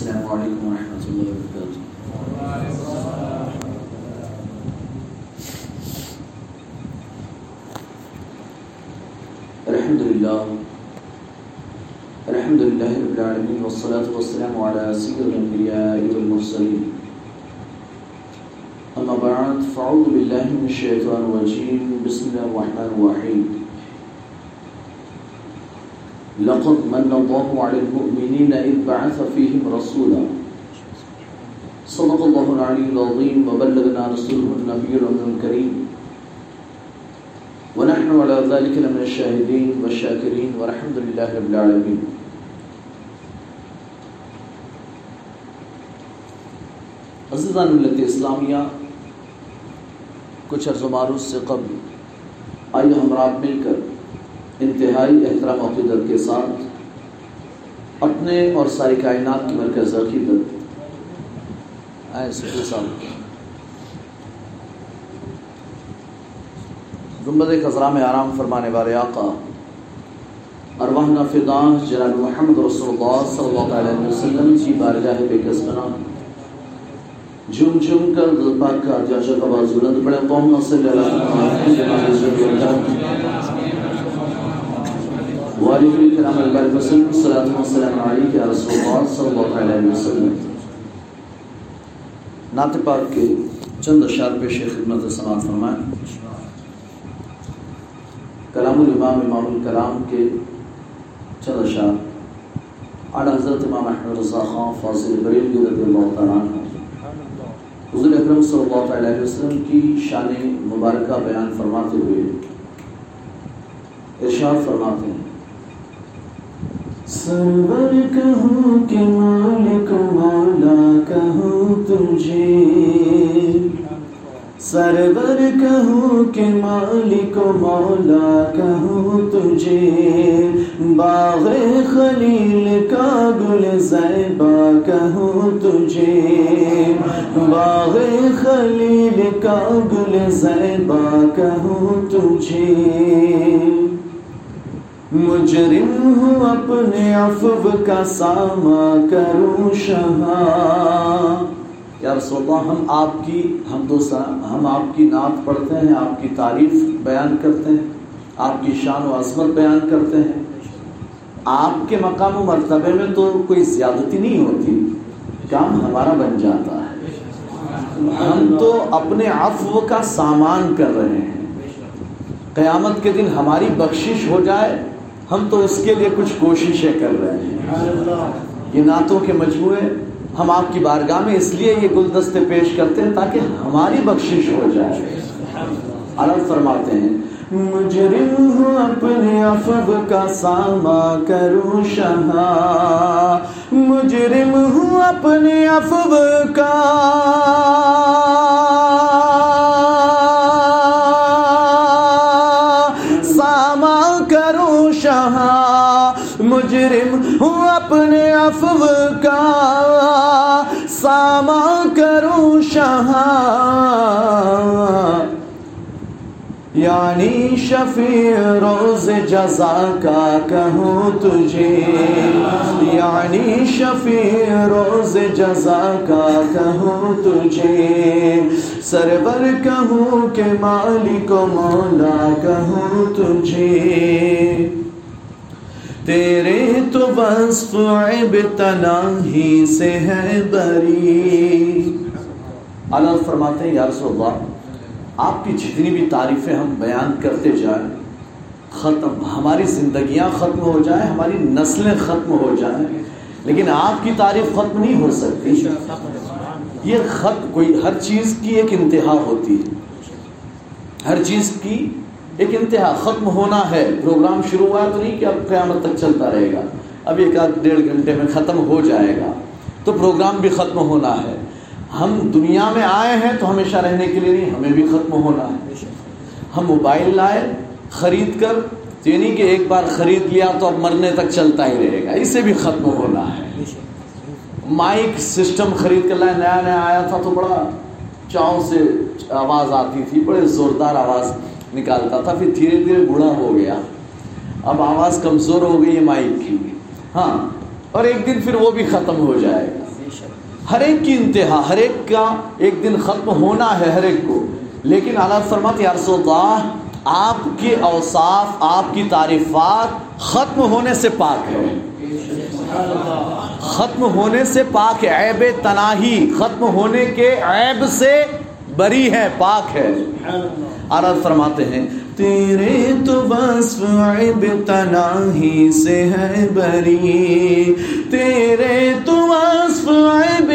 السلام علیکم ورحمۃ اللہ وبرکاتہ الحمد للہ الحمد للہ رب العالمین والصلاة والسلام على سید الانبیاء والمرسلین اما بعد فاعوذ باللہ من الشیطان الرجیم بسم اللہ الرحمن الرحیم لقد من الله على المؤمنين إذ بعث فيهم رسولا. صدق الله العلي العظيم وبلغنا رسوله النبي الكريم. ونحن على ذلك لمن الشاهدين والشاكرين والحمد لله رب العالمين. عزیزان ملت اسلامیہ، کچھ عرض و معروض سے قبل آئیے ہم رات مل کر انتہائی احترام عقیدت کے ساتھ اپنے اور ساری کائنات کی مرکز عقیدت آئے سکتے صاحب گنبد خزرہ میں آرام فرمانے والے آقا ارواحنا فدان جناب محمد رسول اللہ صلی اللہ علیہ وسلم کی بارگاہ بے قسمنا جم جم کر دل پاک کا جاشا کا بازولند بڑے قوم صلی اللہ علیہ وسلم والد الکرام البارک وسلم صلاة و سلام علیہ یا رسول اللہ صلی اللہ علیہ وسلم. نعت پاک کے چند اشار پیش خدمت سماعت فرمائیں. کلام الامام امام الکلام کے چند اشار اعلی حضرت امام احمد رضا خان فاضل بریلوی رضی اللہ تعالیٰ عنہ. حضور اکرم صلی اللہ علیہ وسلم کی شان مبارکہ بیان فرماتے ہوئے ارشاد فرماتے ہیں. سرور کہوں کہ مالک مولا کہوں تجھے۔ سرور کہوں کہ مالک مولا کہوں تجھے۔ باغ خلیل کا گل زیبا کہوں تجھے۔ باغ خلیل کا گل زیبا کہوں تجھے۔ مجرم ہوں اپنے عفو کا ساما کروں شہاں۔ یا رسول اللہ، ہم آپ کی، ہم دو ہم آپ کی نعت پڑھتے ہیں، آپ کی تعریف بیان کرتے ہیں، آپ کی شان و عظمت بیان کرتے ہیں۔ آپ کے مقام و مرتبے میں تو کوئی زیادتی نہیں ہوتی، کام ہمارا بن جاتا ہے۔ ہم تو اپنے عفو کا سامان کر رہے ہیں۔ قیامت کے دن ہماری بخشش ہو جائے ہم تو اس کے لیے کچھ کوششیں کر رہے ہیں۔ یہ نعتوں کے مجموعے ہم آپ کی بارگاہ میں اس لیے یہ گلدستے پیش کرتے ہیں تاکہ ہماری بخشش ہو جائے۔ عرب فرماتے ہیں مجرم ہوں اپنے عفو کا ساما کروں شہا۔ مجرم ہوں اپنے عفو کا ہوں اپنے عفو کا ساما کروں شہا یعنی شفیع روز جزا کا کہوں تجھے۔ یعنی شفیع روز جزا کا کہوں تجھے۔ سرور کہوں کہ مالک و مولا کہوں تجھے۔ تیرے تو وصف عیب تناہی سے ہے بری۔ اللہ فرماتے ہیں، یا رسول اللہ، آپ کی جتنی بھی تعریفیں ہم بیان کرتے جائیں، ختم، ہماری زندگیاں ختم ہو جائیں، ہماری نسلیں ختم ہو جائیں، لیکن آپ کی تعریف ختم نہیں ہو سکتی۔ یہ خط کوئی ہر چیز کی ایک انتہا ہوتی ہے۔ ہر چیز کی ایک انتہا ختم ہونا ہے۔ پروگرام شروع ہوا تو نہیں کہ اب قیامت تک چلتا رہے گا۔ اب ایک آدھ ڈیڑھ گھنٹے میں ختم ہو جائے گا۔ تو پروگرام بھی ختم ہونا ہے۔ ہم دنیا میں آئے ہیں تو ہمیشہ رہنے کے لیے نہیں، ہمیں بھی ختم ہونا ہے۔ ہم موبائل لائے، خرید کر یعنی کہ ایک بار خرید لیا تو اب مرنے تک چلتا ہی رہے گا۔ اسے بھی ختم ہونا ہے۔ مائک سسٹم خرید کر لائے، نیا نیا آیا تھا تو بڑا چاؤں سے آواز آتی تھی، بڑے زوردار آواز۔ نکالتا تھا، پھر دھیرے دھیرے بوڑھا ہو گیا۔ اب آواز کمزور ہو گئی ہے مائک کی۔ ہاں اور ایک دن پھر وہ بھی ختم ہو جائے۔ گا ہر ایک کی انتہا، ہر ایک کا ایک دن ختم ہونا ہے ہر ایک کو۔ لیکن اعلیٰ فرمت یا رسول اللہ، آپ کے اوصاف، آپ کی تعریفات ختم ہونے سے پاک ہے ختم ہونے سے پاک ہے عیب تناہی، ختم ہونے کے عیب سے بری ہے، پاک ہے۔ عرض فرماتے ہیں، تیرے تو بس عیب تناہی سے ہے بری۔ تیرے تو بس عیب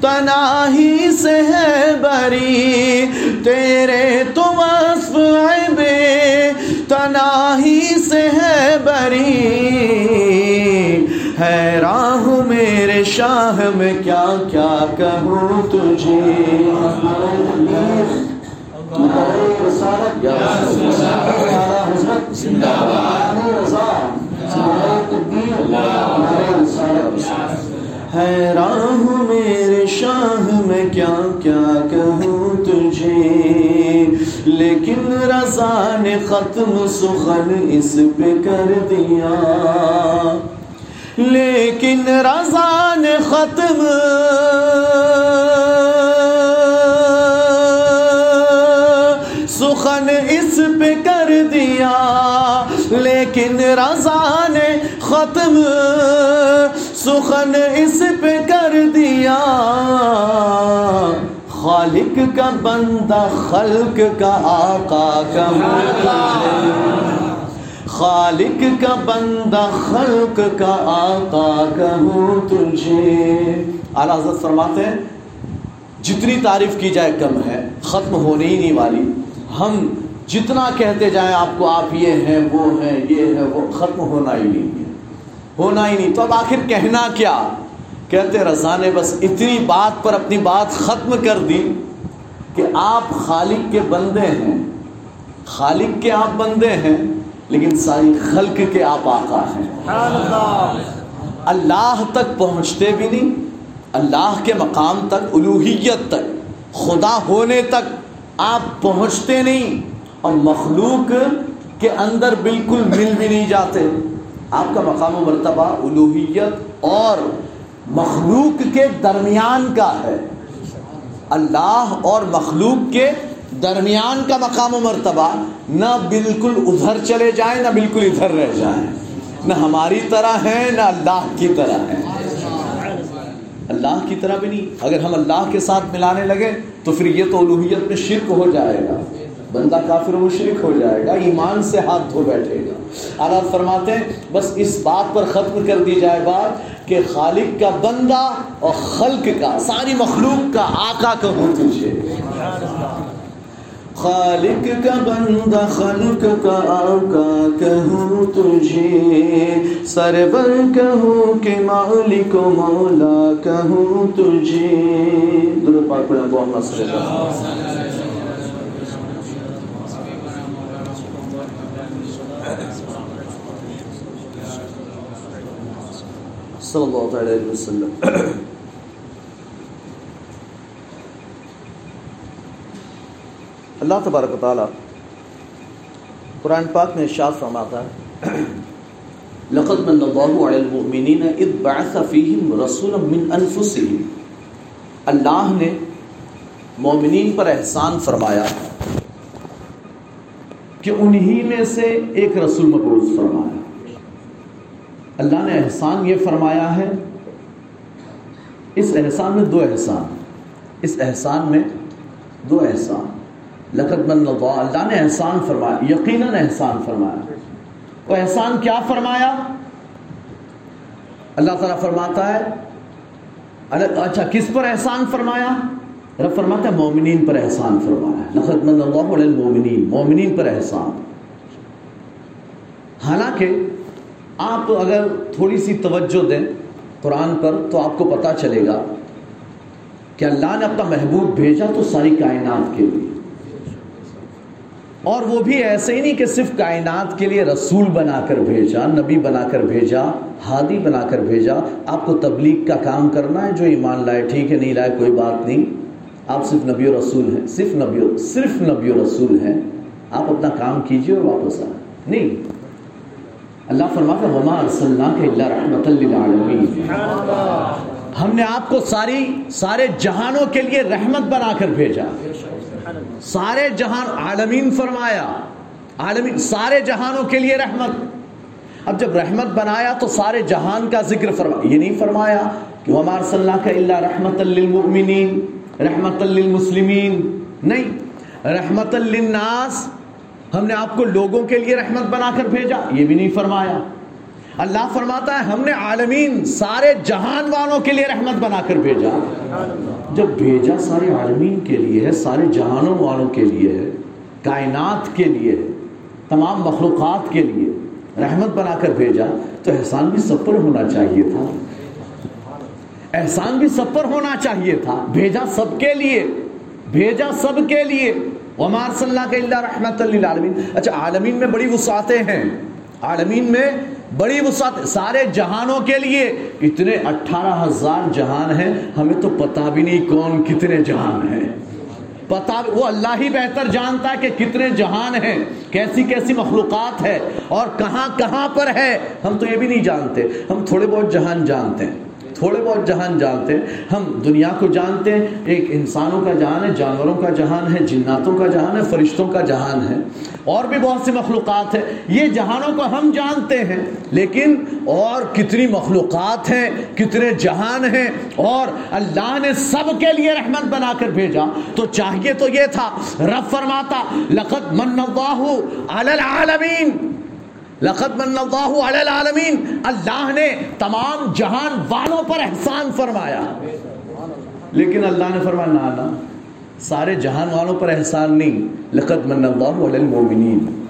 تناہی سے ہے بری۔ تیرے تو بس عیب تناہی سے ہے بری۔ حیران شاہ میں کیا کیا کہوں تجھے؟ حیران ہوں میرے شاہ میں کیا کیا کہوں تجھے؟ لیکن رضا نے ختم سخن اس پہ کر دیا۔ لیکن رضا نے ختم سخن اس پہ کر دیا، لیکن رضا نے ختم سخن اس پہ کر دیا۔ خالق کا بندہ، خلق کا آقا کا خالق کا بندہ، خلق کا آقا کہوں تجھے؟ اعلیٰ حضرت فرماتے ہیں، جتنی تعریف کی جائے کم ہے، ختم ہونے ہی نہیں والی۔ ہم جتنا کہتے جائیں، آپ کو آپ یہ ہیں، وہ ہیں، یہ ہے وہ ختم ہونا ہی نہیں ہے۔ ہونا ہی نہیں۔ تو اب آخر کہنا کیا؟ کہتے رضا نے بس اتنی بات پر اپنی بات ختم کر دی کہ آپ خالق کے بندے ہیں۔ خالق کے آپ بندے ہیں۔ لیکن ساری خلق کے آپ آقا ہیں۔ اللہ تک پہنچتے بھی نہیں، اللہ کے مقام تک الوحیت تک، خدا ہونے تک آپ پہنچتے نہیں اور مخلوق کے اندر بالکل مل بھی نہیں جاتے۔ آپ کا مقام و مرتبہ الوحیت اور مخلوق کے درمیان کا ہے۔ اللہ اور مخلوق کے درمیان کا مقام و مرتبہ نہ بالکل ادھر چلے جائیں، نہ بالکل ادھر رہ جائیں۔ نہ ہماری طرح ہیں، نہ اللہ کی طرح ہیں۔ اللہ کی طرح بھی نہیں۔ اگر ہم اللہ کے ساتھ ملانے لگے تو پھر یہ تو الوحیت میں شرک ہو جائے گا۔ بندہ کافر و مشرک ہو جائے گا، ایمان سے ہاتھ دھو بیٹھے گا۔ آلات فرماتے ہیں، بس اس بات پر ختم کر دی جائے بات کہ خالق کا بندہ اور خلق کا، ساری مخلوق کا، آقا کہوں تجھے۔ خالق کا بندہ، خلق کا آقا کہوں تجھے۔ سرور کہوں کہ مالک و مولا کہوں تجھے۔ درود پاک پڑھیں محمد صلی اللہ علیہ وسلم۔ صلی اللہ علیہ وسلم۔ اللہ تبارک و تعالی قرآن پاک میں ارشاد فرماتا ہے، لقد من اللہ علی المؤمنین اذ بعث فیہم رسولا من انفسہم۔ اللہ نے مومنین پر احسان فرمایا کہ انہی میں سے ایک رسول مبعوث فرمایا۔ اللہ نے احسان یہ فرمایا ہے، اس احسان میں دو احسان، اس احسان میں دو احسان۔ لقد من اللہ اللہ نے احسان فرمایا، یقیناً احسان فرمایا۔ وہ احسان کیا فرمایا؟ اللہ تعالیٰ فرماتا ہے اچھا کس پر احسان فرمایا؟ رب فرماتا ہے، مومنین پر احسان فرمایا۔ لقد من اللہ علی المومنین، مومنین پر احسان۔ حالانکہ آپ اگر تھوڑی سی توجہ دیں قرآن پر، تو آپ کو پتہ چلے گا کہ اللہ نے اپنا محبوب بھیجا تو ساری کائنات کے لیے۔ اور وہ بھی ایسے ہی نہیں کہ صرف کائنات کے لیے رسول بنا کر بھیجا، نبی بنا کر بھیجا، ہادی بنا کر بھیجا۔ آپ کو تبلیغ کا کام کرنا ہے، جو ایمان لائے، ٹھیک ہے، نہیں لائے، کوئی بات نہیں۔ آپ صرف نبی و رسول ہیں، صرف نبی و، صرف نبی و رسول ہیں۔ آپ اپنا کام کیجیے اور واپس آئیں۔ نہیں۔ اللہ فرماتا وما ارسلناک الا رحمت للعالمین ہم نے آپ کو ساری، سارے جہانوں کے لیے رحمت بنا کر بھیجا۔ سارے جہان عالمین فرمایا، عالمین، سارے جہانوں کے لیے رحمت۔ اب جب رحمت بنایا تو سارے جہان کا ذکر فرمایا یہ نہیں فرمایا کہ وما ارسلناک الا رحمت للمؤمنین رحمت للمسلمین نہیں رحمت للناس، ہم نے آپ کو لوگوں کے لیے رحمت بنا کر بھیجا، یہ بھی نہیں فرمایا۔ اللہ فرماتا ہے، ہم نے عالمین سارے جہان والوں کے لیے رحمت بنا کر بھیجا۔ جب بھیجا سارے عالمین کے لیے ہے، سارے جہانوں والوں کے لیے ہے، کائنات کے لیے تمام مخلوقات کے لیے رحمت بنا کر بھیجا، تو احسان بھی سب پر ہونا چاہیے تھا۔ احسان بھی سب پر ہونا چاہیے تھا۔ بھیجا سب کے لیے، بھیجا سب کے لیے۔ ومار صلی اللہ کے اللہ رحمت للعالمین اچھا عالمین میں بڑی وسعتیں ہیں۔ عالمین میں بڑی وسعت سارے جہانوں کے لیے۔ اتنے اٹھارہ ہزار جہان ہیں، ہمیں تو پتہ بھی نہیں کون کتنے جہان ہیں۔ پتا وہ اللہ ہی بہتر جانتا ہے کہ کتنے جہان ہیں، کیسی کیسی مخلوقات ہے اور کہاں کہاں پر ہے۔ ہم تو یہ بھی نہیں جانتے، ہم تھوڑے بہت جہان جانتے ہیں۔ تھوڑے بہت جہان جانتے ہیں۔ ہم دنیا کو جانتے ہیں، ایک انسانوں کا جہان ہے، جانوروں کا جہان ہے، جناتوں کا جہان ہے، فرشتوں کا جہان ہے۔ اور بھی بہت سی مخلوقات ہیں۔ یہ جہانوں کو ہم جانتے ہیں، لیکن اور کتنی مخلوقات ہیں، کتنے جہان ہیں۔ اور اللہ نے سب کے لیے رحمت بنا کر بھیجا۔ تو چاہیے تو یہ تھا۔ رب فرماتا، لقد من اللہ علی العالمین۔ لقد من اللہ علی العالمین۔ اللہ نے تمام جہان والوں پر احسان فرمایا۔ لیکن اللہ نے فرمایا، نہ نا سارے جہان والوں پر احسان نہیں۔ لقد من اللہ علی المومنین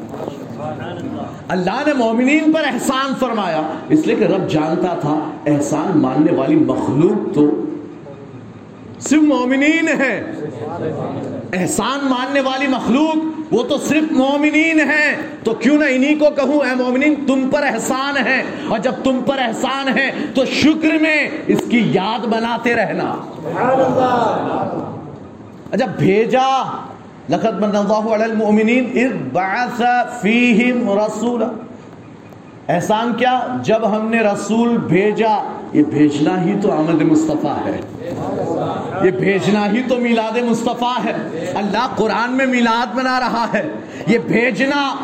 اللہ نے مومنین پر احسان فرمایا۔ اس لیے کہ رب جانتا تھا، احسان ماننے والی مخلوق تو صرف مومنین ہے احسان ماننے والی مخلوق، وہ تو صرف مومنین ہیں۔ تو کیوں نہ انہی کو کہوں، اے مومنین، تم پر احسان ہے۔ اور جب تم پر احسان ہے، تو شکر میں اس کی یاد بناتے رہنا۔ اچھا بھیجا۔ لقد من اللہ علی المؤمنین اذ بعث فیہم رسولا۔ احسان کیا؟ جب ہم نے رسول بھیجا یہ بھیجنا ہی تو آمد مصطفیٰ ہے۔ یہ بھیجنا ہی تو میلاد مصطفیٰ ہے۔ اللہ قرآن میں میلاد بنا رہا ہے۔ یہ بھیجنا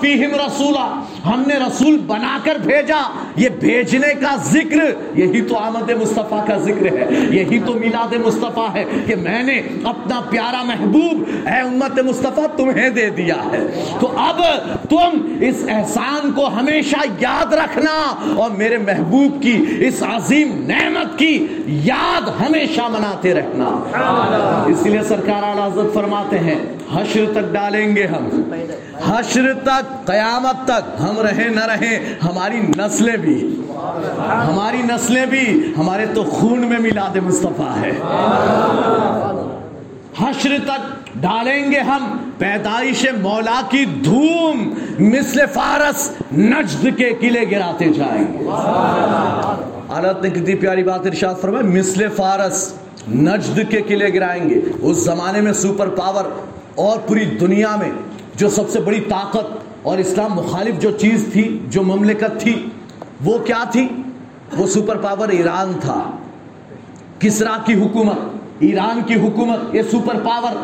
فیہم رسولہ ہم نے رسول بنا کر بھیجا، یہ بھیجنے کا ذکر، یہی تو آمد مصطفیٰ کا ذکر ہے، یہی تو میلاد مصطفیٰ ہے کہ میں نے اپنا پیارا محبوب، اے امت مصطفیٰ، تمہیں دے دیا ہے۔ تو اب تم اس احسان کو ہمیشہ یاد رکھنا اور میرے محبوب کی، اس عظیم نعمت کی یاد ہمیشہ مناتے رہنا۔ اس لیے سرکار حضرت فرماتے ہیں، حشر تک ڈالیں گے ہم۔ حشر تک، قیامت تک ہم ہم رہیں نہ رہیں، ہماری نسلیں بھی۔ ہماری نسلیں بھی ہمارے تو خون میں میلاد مصطفیٰ ہے۔ حشر تک ڈالیں گے ہم، پیدائش مولا کی دھوم۔ مثل فارس نجد کے قلعے گراتے جائیں گے۔ عالت نے کتنی پیاری بات ارشاد فرمائے مثل فارس نجد کے قلعے گرائیں گے۔ اس زمانے میں سپر پاور اور پوری دنیا میں جو سب سے بڑی طاقت اور اسلام مخالف جو چیز تھی، جو مملکت تھی، وہ کیا تھی؟ وہ سپر پاور ایران تھا۔ کسرا کی حکومت، ایران کی حکومت، یہ سپر پاور۔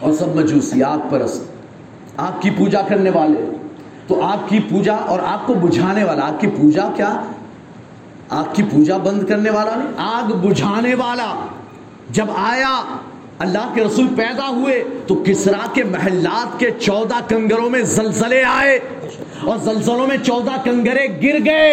اور سب مجوسی آگ پرست۔ آگ کی پوجا کرنے والے۔ تو آگ کی پوجا اور آگ کو بجھانے والا۔ آگ کی پوجا کیا؟ آگ کی پوجا بند کرنے والا نہیں، آگ بجھانے والا۔ جب آیا اللہ کے رسول پیدا ہوئے تو کسرا کے محلات کے چودہ کنگروں میں زلزلے آئے اور زلزلوں میں چودہ کنگرے گر گئے۔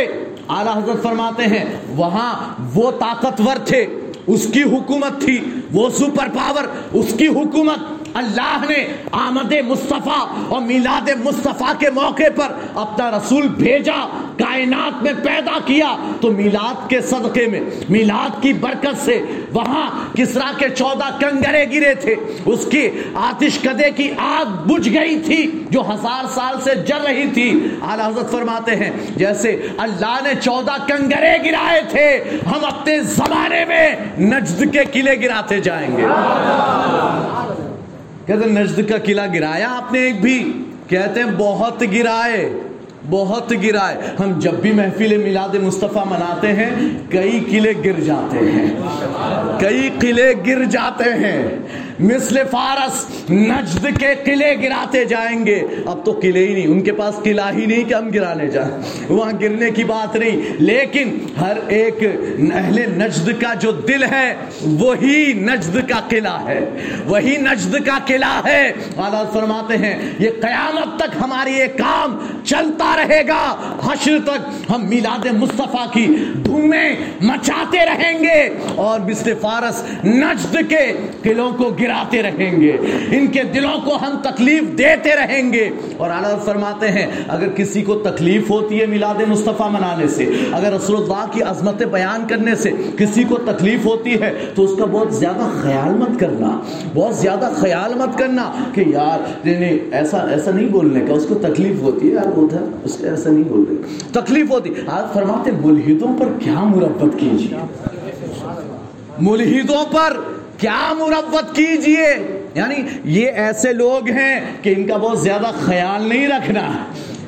اعلیٰ حضرت فرماتے ہیں، وہاں وہ طاقتور تھے، اس کی حکومت تھی، وہ سپر پاور، اس کی حکومت اللہ نے آمد مصطفیٰ اور میلاد مصطفیٰ کے موقع پر اپنا رسول بھیجا، کائنات میں پیدا کیا۔ تو میلاد کے صدقے میں، میلاد کی برکت سے وہاں کسرا کے چودہ کنگرے گرے تھے۔ اس کی آتش کدے کی آگ بجھ گئی تھی جو ہزار سال سے جل رہی تھی۔ اعلی حضرت فرماتے ہیں، جیسے اللہ نے چودہ کنگرے گرائے تھے، ہم اپنے زمانے میں نجد کے قلعے گراتے جائیں گے۔ کہتے ہیں نجد کا قلعہ گرایا آپ نے ایک بھی؟ کہتے ہیں، بہت گرائے بہت گرائے۔ ہم جب بھی محفل میلاد مصطفیٰ مناتے ہیں، کئی قلعے گر جاتے ہیں۔ کئی قلعے گر جاتے ہیں۔ مثل فارس نجد کے قلعے گراتے جائیں گے۔ اب تو قلعے ہی نہیں، ان کے پاس قلعہ ہی نہیں کہ ہم گرانے جائیں۔ وہاں گرنے کی بات نہیں، لیکن ہر ایک اہل نجد کا جو دل ہے، وہی نجد کا قلعہ ہے۔ وہی نجد کا قلعہ ہے۔ اعلیٰ فرماتے ہیں، یہ قیامت تک ہماری یہ کام چلتا رہے گا۔ حشر تک ہم میلاد مصطفیٰ کی دھومیں مچاتے رہیں گے۔ اور مثل فارس نجد کے قلعوں کو گر گراتے رہیں گے۔ ان کے دلوں کو ہم تکلیف دیتے رہیں گے۔ اور اعلیٰ فرماتے ہیں، اگر کسی کو تکلیف ہوتی ہے میلاد مصطفیٰ منانے سے، اگر رسول اللہ کی عظمت بیان کرنے سے کسی کو تکلیف ہوتی ہے، تو اس کا بہت زیادہ خیال مت کرنا۔ بہت زیادہ خیال مت کرنا کہ یار، نہیں ایسا ایسا نہیں بولنے کا۔ اس کو تکلیف ہوتی ہے، یار وہ تھا اس کو ایسا نہیں بول رہے تکلیف ہوتی آپ فرماتے ملحدوں پر کیا مربت کیجیے؟ ملحدوں پر کیا مروت کیجیے؟ یعنی یہ ایسے لوگ ہیں کہ ان کا بہت زیادہ خیال نہیں رکھنا۔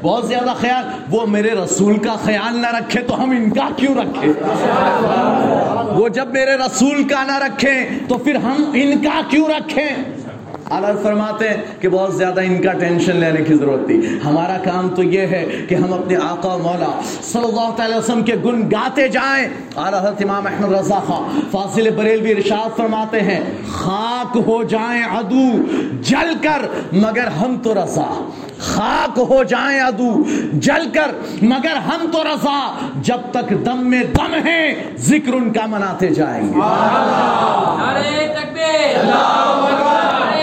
بہت زیادہ خیال، وہ میرے رسول کا خیال نہ رکھے تو ہم ان کا کیوں رکھیں؟ وہ جب میرے رسول کا نہ رکھیں تو پھر ہم ان کا کیوں رکھیں؟ فرماتے ہیں کہ بہت زیادہ ان کا ٹینشن لینے کی ضرورت تھی ہمارا کام تو یہ ہے کہ ہم اپنے آقا مولا صلی اللہ تعالی وسلم کے گن گاتے جائیں اعلیٰ حضرت امام احمد رضا خان فاصل بریل رشاد فرماتے ہیں، خاک ہو جائیں عدو جل کر، مگر ہم تو رضا خاک ہو جائیں ادو جل کر، مگر ہم تو رضا جب تک دم میں دم ہے ذکر ان کا مناتے جائیں گے اللہ! اللہ! اللہ!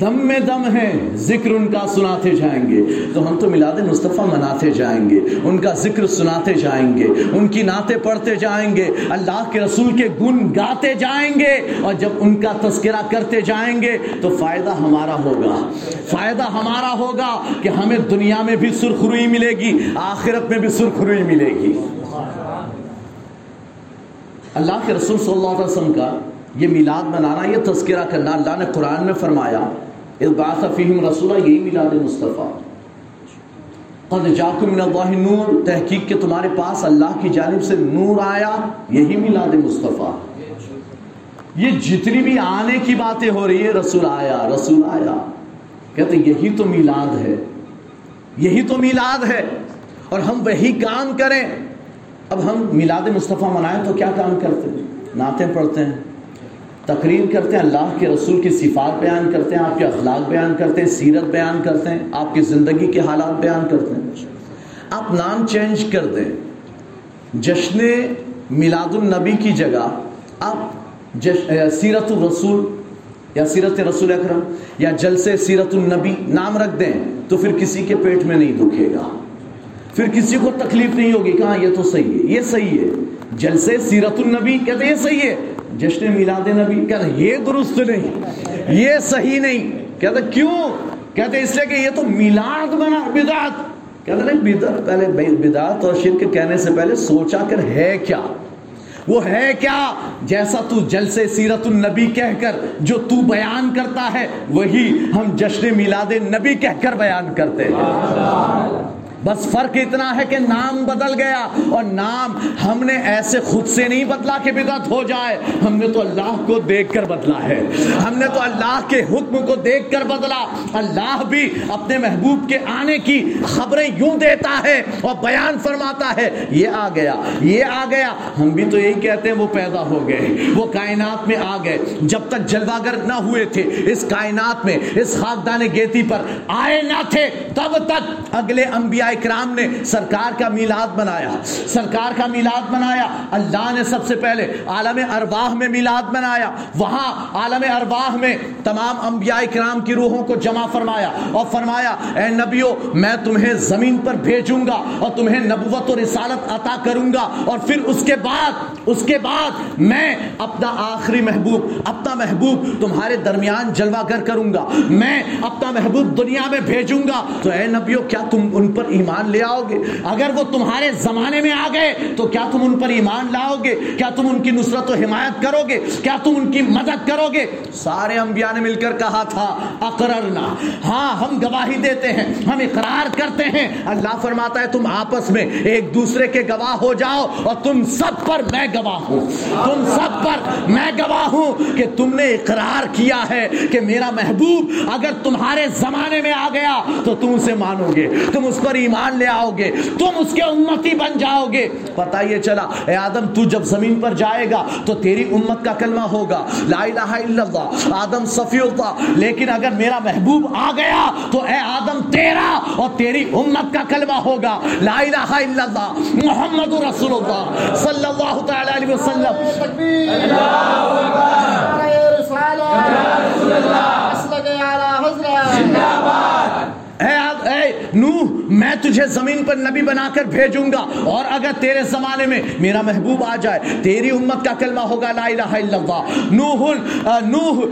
دم میں دم ہے ذکر ان کا سناتے جائیں گے۔ تو ہم تو میلاد مصطفیٰ مناتے جائیں گے، ان کا ذکر سناتے جائیں گے، ان کی نعتیں پڑھتے جائیں گے، اللہ کے رسول کے گن گاتے جائیں گے، اور جب ان کا تذکرہ کرتے جائیں گے، تو فائدہ ہمارا ہوگا۔ فائدہ ہمارا ہوگا کہ ہمیں دنیا میں بھی سرخروئی ملے گی، آخرت میں بھی سرخروئی ملے گی۔ اللہ کے رسول صلی اللہ علیہ وسلم کا یہ میلاد منانا، یہ تذکرہ کرنا، اللہ نے قرآن میں فرمایا اس فیم رسولہ یہی میلاد مصطفیٰ۔ قد جاکم من اللہ نور، تحقیق کے تمہارے پاس اللہ کی جانب سے نور آیا، یہی میلاد مصطفیٰ۔ یہ جتنی بھی آنے کی باتیں ہو رہی ہے رسول آیا رسول آیا۔ کہتے یہی تو میلاد ہے۔ یہی تو میلاد ہے۔ اور ہم وہی کام کریں۔ اب ہم میلاد مصطفیٰ منائیں تو کیا کام کرتے ہیں؟ نعتیں پڑھتے ہیں۔ تقریر کرتے ہیں، اللہ کے رسول کی صفات بیان کرتے ہیں، آپ کے اخلاق بیان کرتے ہیں، سیرت بیان کرتے ہیں، آپ کی زندگی کے حالات بیان کرتے ہیں۔ آپ نام چینج کر دیں۔ جشن میلاد النبی کی جگہ آپ سیرت الرسول یا سیرت رسول اکرم یا جلسے سیرت النبی نام رکھ دیں تو پھر کسی کے پیٹ میں نہیں دکھے گا۔ پھر کسی کو تکلیف نہیں ہوگی، کہاں یہ تو صحیح ہے، یہ صحیح ہے۔ جلسے سیرت النبی، کہتے ہیں یہ صحیح ہے۔ جشن میلاد نبی کہتے یہ درست نہیں، یہ صحیح نہیں. کہتے کیوں؟ کہتے اس لیے کہ یہ تو میلاد بنا، بدعت. کہتے نہیں، بدعت پہلے بدعت اور شرک کہنے سے پہلے سوچا کر ہے کیا؟ وہ ہے کیا؟ جیسا تو جلسے سیرت النبی کہہ کر جو تو بیان کرتا ہے، وہی ہم جشن میلاد نبی کہہ کر بیان کرتے ہیں. بس فرق اتنا ہے کہ نام بدل گیا اور نام ہم نے ایسے خود سے نہیں بدلا کہ بدعت ہو جائے۔ ہم نے تو اللہ کو دیکھ کر بدلا ہے۔ ہم نے تو اللہ کے حکم کو دیکھ کر بدلا۔ اللہ بھی اپنے محبوب کے آنے کی خبریں یوں دیتا ہے اور بیان فرماتا ہے، یہ آ گیا، یہ آ گیا۔ ہم بھی تو یہی کہتے ہیں، وہ پیدا ہو گئے، وہ کائنات میں آ گئے۔ جب تک جلواگر نہ ہوئے تھے، اس کائنات میں، اس خاکدان گیتی پر آئے نہ تھے، تب تک اگلے انبیاء کرام نے سرکار کا میلاد بنایا سرکار کا میلاد بنایا اللہ نے سب سے پہلے عالم ارواح میں میلاد بنایا وہاں عالم ارواح میں تمام انبیاء کرام کی روحوں کو جمع فرمایا اور فرمایا، اے نبیو، میں تمہیں زمین پر بھیجوں گا اور تمہیں نبوت و رسالت عطا کروں گا اور پھر اس کے بعد، اس کے بعد میں اپنا آخری محبوب، اپنا محبوب تمہارے درمیان جلوہ گر کروں گا، میں اپنا محبوب دنیا میں بھیجوں گا۔ تو اے نبیو، کیا تم ان پر ایمان لے آؤ گے۔ اگر وہ تمہارے زمانے میں آ گئے، تو کیا تم ان پر ایمان لاؤ گے؟ کیا تم ان کی نصرت و حمایت کرو گے؟ کیا تم ان کی مدد کرو گے؟ سارے انبیاء نے مل کر کہا تھا، اقررنا۔ ہاں ہم گواہی دیتے ہیں، ہم اقرار کرتے ہیں۔ اللہ فرماتا ہے، تم آپس میں ایک دوسرے کے گواہ ہو جاؤ اور تم سب پر میں گواہ ہوں۔ تم سب پر میں گواہ ہوں کہ تم نے اقرار کیا ہے کہ میرا محبوب اگر تمہارے زمانے میں آ گیا تو تم اسے مانو گے۔ تم اس پر ایمان لے آؤ گے تم اس کے امتی بن جاؤ گے۔ پتا یہ چلا اے آدم تو جب زمین پر جائے گا تو تیری امت کا کلمہ ہوگا۔ لا الہ الا اللہ آدم صفی اللہ لیکن اگر میرا محبوب آ گیا تو اے آدم تیرا اور تیری امت کا کلمہ ہوگا۔ لا الہ الا اللہ محمد رسول اللہ صلی اللہ تعالی علیہ وسلم۔ اے آد- اے نوح، میں تجھے زمین پر نبی بنا کر بھیجوں گا۔ اور اگر تیرے زمانے میں میرا محبوب آ جائے، تیری امت کا کلمہ ہوگا لا الہ الا اللہ۔ نوح نوح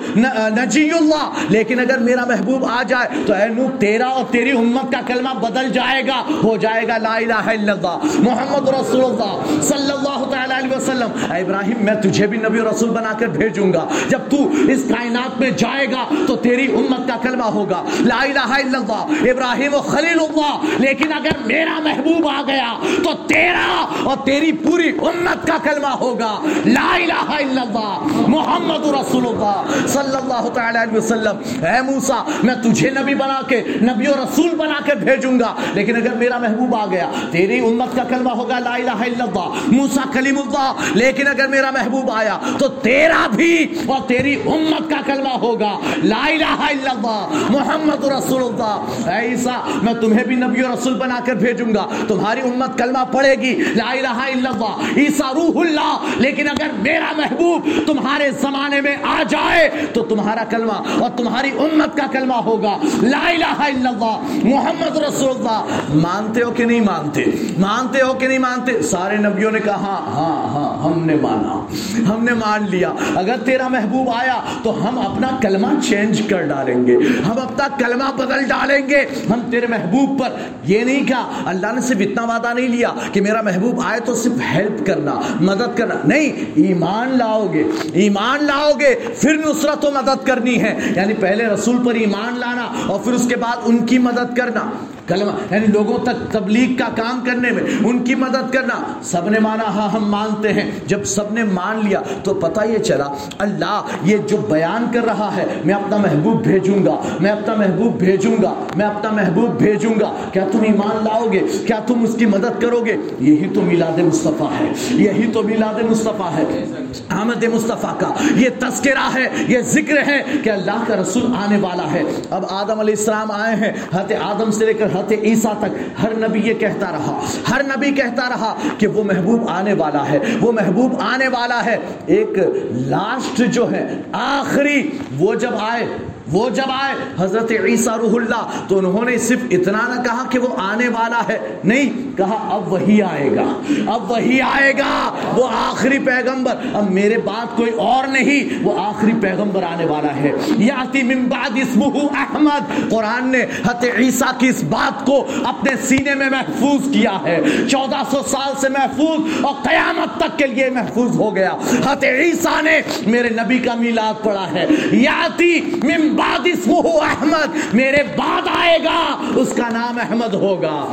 نجی اللہ۔ لیکن اگر میرا محبوب آ جائے تو اے نوح، تیرا اور تیری امت کا کلمہ بدل جائے گا، ہو جائے گا لا الہ الا اللہ۔ محمد رسول اللہ صلی اللہ تعالی علیہ وسلم۔ اے ابراہیم، میں تجھے بھی نبی اور رسول بنا کر بھیجوں گا۔ جب تو اس کائنات میں جائے گا تو تیری امت کا کلمہ ہوگا۔ لا الہ الا اللہ۔ ابراہیم و خلیل اللہ، لیکن اگر میرا محبوب آ گیا، تو تیرا اور تیری پوری امت کا کلمہ ہوگا، لا الہ الا اللہ، محمد رسول اللہ، صلی اللہ تعالی علیہ وسلم۔ اے موسیٰ، میں تجھے نبی بنا کے، نبی و رسول بنا کے بھیجوں گا، لیکن اگر میرا محبوب آ گیا، تیری امت کا کلمہ ہوگا، لا الہ الا اللہ، موسیٰ کلیم اللہ، لیکن اگر میرا محبوب آیا، تو تیرا بھی اور تیری امت کا کلمہ ہوگا، لا الہ الا اللہ، محمد رسول اللہ۔ اے عیسیٰ، میں تمہیں بھی نبی و رسول بنا کر بھیجوں گا۔ تمہاری امت کلمہ پڑھے گی، لا الہ الا اللہ، عیسیٰ روح اللہ۔ لیکن اگر میرا محبوب تمہارے زمانے میں آ جائے، تو تمہارا کلمہ اور تمہاری امت کا کلمہ ہوگا۔ لا الہ الا اللہ، محمد رسول اللہ۔ مانتے ہو کہ نہیں مانتے؟ مانتے ہو کہ نہیں مانتے؟ سارے نبیوں نے کہا ہاں ہاں۔, ہاں۔ ہم نے مانا، ہم نے مان لیا۔ اگر تیرا محبوب آیا تو ہم اپنا کلمہ چینج کر ڈالیں گے، ہم اپنا کلمہ بدل ڈالیں گے۔ ہم تیرے محبوب پر یہ نہیں کہا، اللہ نے صرف اتنا وعدہ نہیں لیا کہ میرا محبوب آئے تو صرف ہیلپ کرنا، مدد کرنا۔ نہیں، ایمان لاؤ گے، ایمان لاؤ گے، پھر نصرت و مدد کرنی ہے۔ یعنی پہلے رسول پر ایمان لانا اور پھر اس کے بعد ان کی مدد کرنا۔ کلمہ یعنی لوگوں تک تبلیغ کا کام کرنے میں، ان کی مدد کرنا۔ سب نے مانا ہاں ہم مانتے ہیں۔ جب سب نے مان لیا، تو پتہ یہ چلا، اللہ یہ جو بیان کر رہا ہے، میں اپنا محبوب بھیجوں گا۔ میں اپنا محبوب بھیجوں گا۔ میں اپنا محبوب بھیجوں گا۔ کیا تم ایمان لاؤ گے؟ کیا تم اس کی مدد کرو گے؟ یہی تو میلاد مصطفیٰ ہے۔ یہی تو میلاد مصطفیٰ ہے۔ احمد مصطفیٰ کا یہ تذکرہ ہے، یہ ذکر ہے کہ اللہ کا رسول آنے والا ہے۔ اب آدم علیہ السلام آئے ہیں۔ حضرت آدم سے لے کر حضرت عیسیٰ تک ہر نبی یہ کہتا رہا، ہر نبی کہتا رہا کہ وہ محبوب آنے والا ہے، وہ محبوب آنے والا ہے۔ ایک لاسٹ جو ہے، آخری وہ جب آئے وہ جب آئے، حضرت عیسیٰ روح اللہ، تو انہوں نے صرف اتنا نہ کہا کہ وہ آنے والا ہے، نہیں، کہا اب وہی آئے گا، اب وہی آئے گا، وہ آخری پیغمبر، اب میرے بعد کوئی اور نہیں، وہ آخری پیغمبر آنے والا ہے۔ یاتی من بعد اسمہ احمد، قرآن نے حضرت عیسیٰ کی اس بات کو اپنے سینے میں محفوظ کیا ہے۔ چودہ سو سال سے محفوظ اور قیامت تک کے لیے محفوظ ہو گیا۔ حضرت عیسیٰ نے میرے نبی کا میلاد پڑھا ہے۔ یاتی من بعد اسمہ احمد، میرے بعد آئے گا، اس کا نام احمد ہوگا۔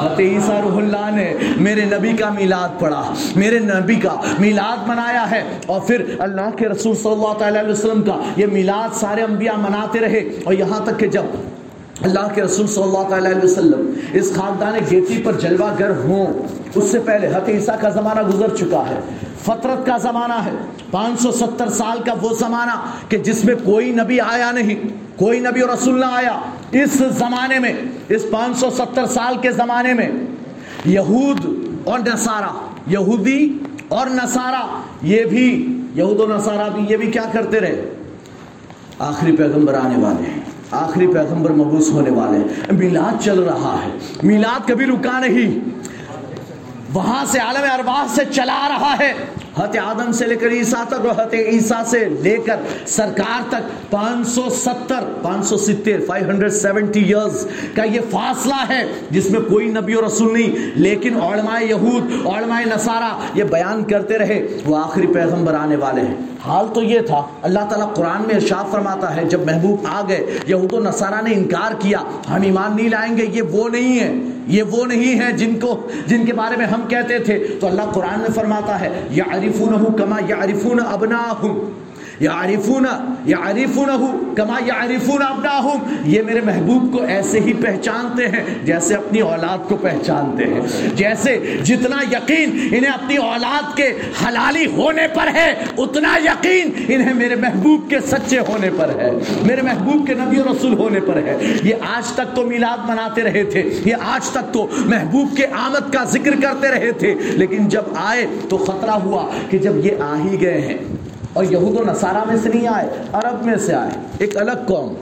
حضرت عیسیٰ روح اللہ نے میرے نبی کا میلاد پڑھا، میرے نبی کا میلاد منایا ہے۔ اور پھر اللہ کے رسول صلی اللہ تعالی علیہ وسلم کا یہ میلاد سارے انبیاء مناتے رہے۔ اور یہاں تک کہ جب اللہ کے رسول صلی اللہ تعالی علیہ وسلم اس خاندان گیتی پر جلوہ گر ہوں، اس سے پہلے حضرت عیسیٰ کا زمانہ گزر چکا ہے۔ فطرت کا زمانہ ہے۔ پانچ سو ستر سال کا وہ زمانہ کہ جس میں کوئی نبی آیا نہیں، کوئی نبی اور رسول نہ آیا۔ اس زمانے میں، اس پانچ سو ستر سال کے زمانے میں یہود اور نصارہ، یہودی اور نصارہ، یہ بھی، یہود و نصارہ بھی، یہ بھی کیا کرتے رہے؟ آخری پیغمبر آنے والے ہیں۔ آخری پیغمبر مبوس ہونے والے ہیں۔ میلاد چل رہا ہے۔ میلاد کبھی رکا نہیں۔ وہاں سے عالم ارواح سے چلا رہا ہے۔ حت آدم سے لے کر عیسیٰ تک اور حت عیسیٰ سے لے کر سرکار تک پانچ سو ستر، پانچ سو ستر فائیو ہنڈریڈ سیونٹی ایئرز کا یہ فاصلہ ہے جس میں کوئی نبی و رسول نہیں۔ لیکن علماء یہود، علماء نصارہ یہ بیان کرتے رہے، وہ آخری پیغمبر آنے والے ہیں۔ حال تو یہ تھا، اللہ تعالیٰ قرآن میں ارشاد فرماتا ہے، جب محبوب آ گئے، یہود و نصارہ نے انکار کیا، ہم ایمان نہیں لائیں گے، یہ وہ نہیں ہے، یہ وہ نہیں ہے جن کو، جن کے بارے میں ہم کہتے تھے۔ تو اللہ قرآن میں فرماتا ہے یا عریفون کما یا عریفون ابنا یعرفون یعرفون کما یعرفون ابناہم۔ یہ میرے محبوب کو ایسے ہی پہچانتے ہیں جیسے اپنی اولاد کو پہچانتے ہیں۔ جیسے جتنا یقین انہیں اپنی اولاد کے حلالی ہونے پر ہے، اتنا یقین انہیں میرے محبوب کے سچے ہونے پر ہے۔ میرے محبوب کے نبی و رسول ہونے پر ہے۔ یہ آج تک تو میلاد مناتے رہے تھے۔ یہ آج تک تو محبوب کے آمد کا ذکر کرتے رہے تھے۔ لیکن جب آئے تو خطرہ ہوا کہ جب یہ آ ہی گئے ہیں۔ اور یہود و نصارہ میں سے نہیں آئے، عرب میں سے آئے۔ ایک الگ قوم،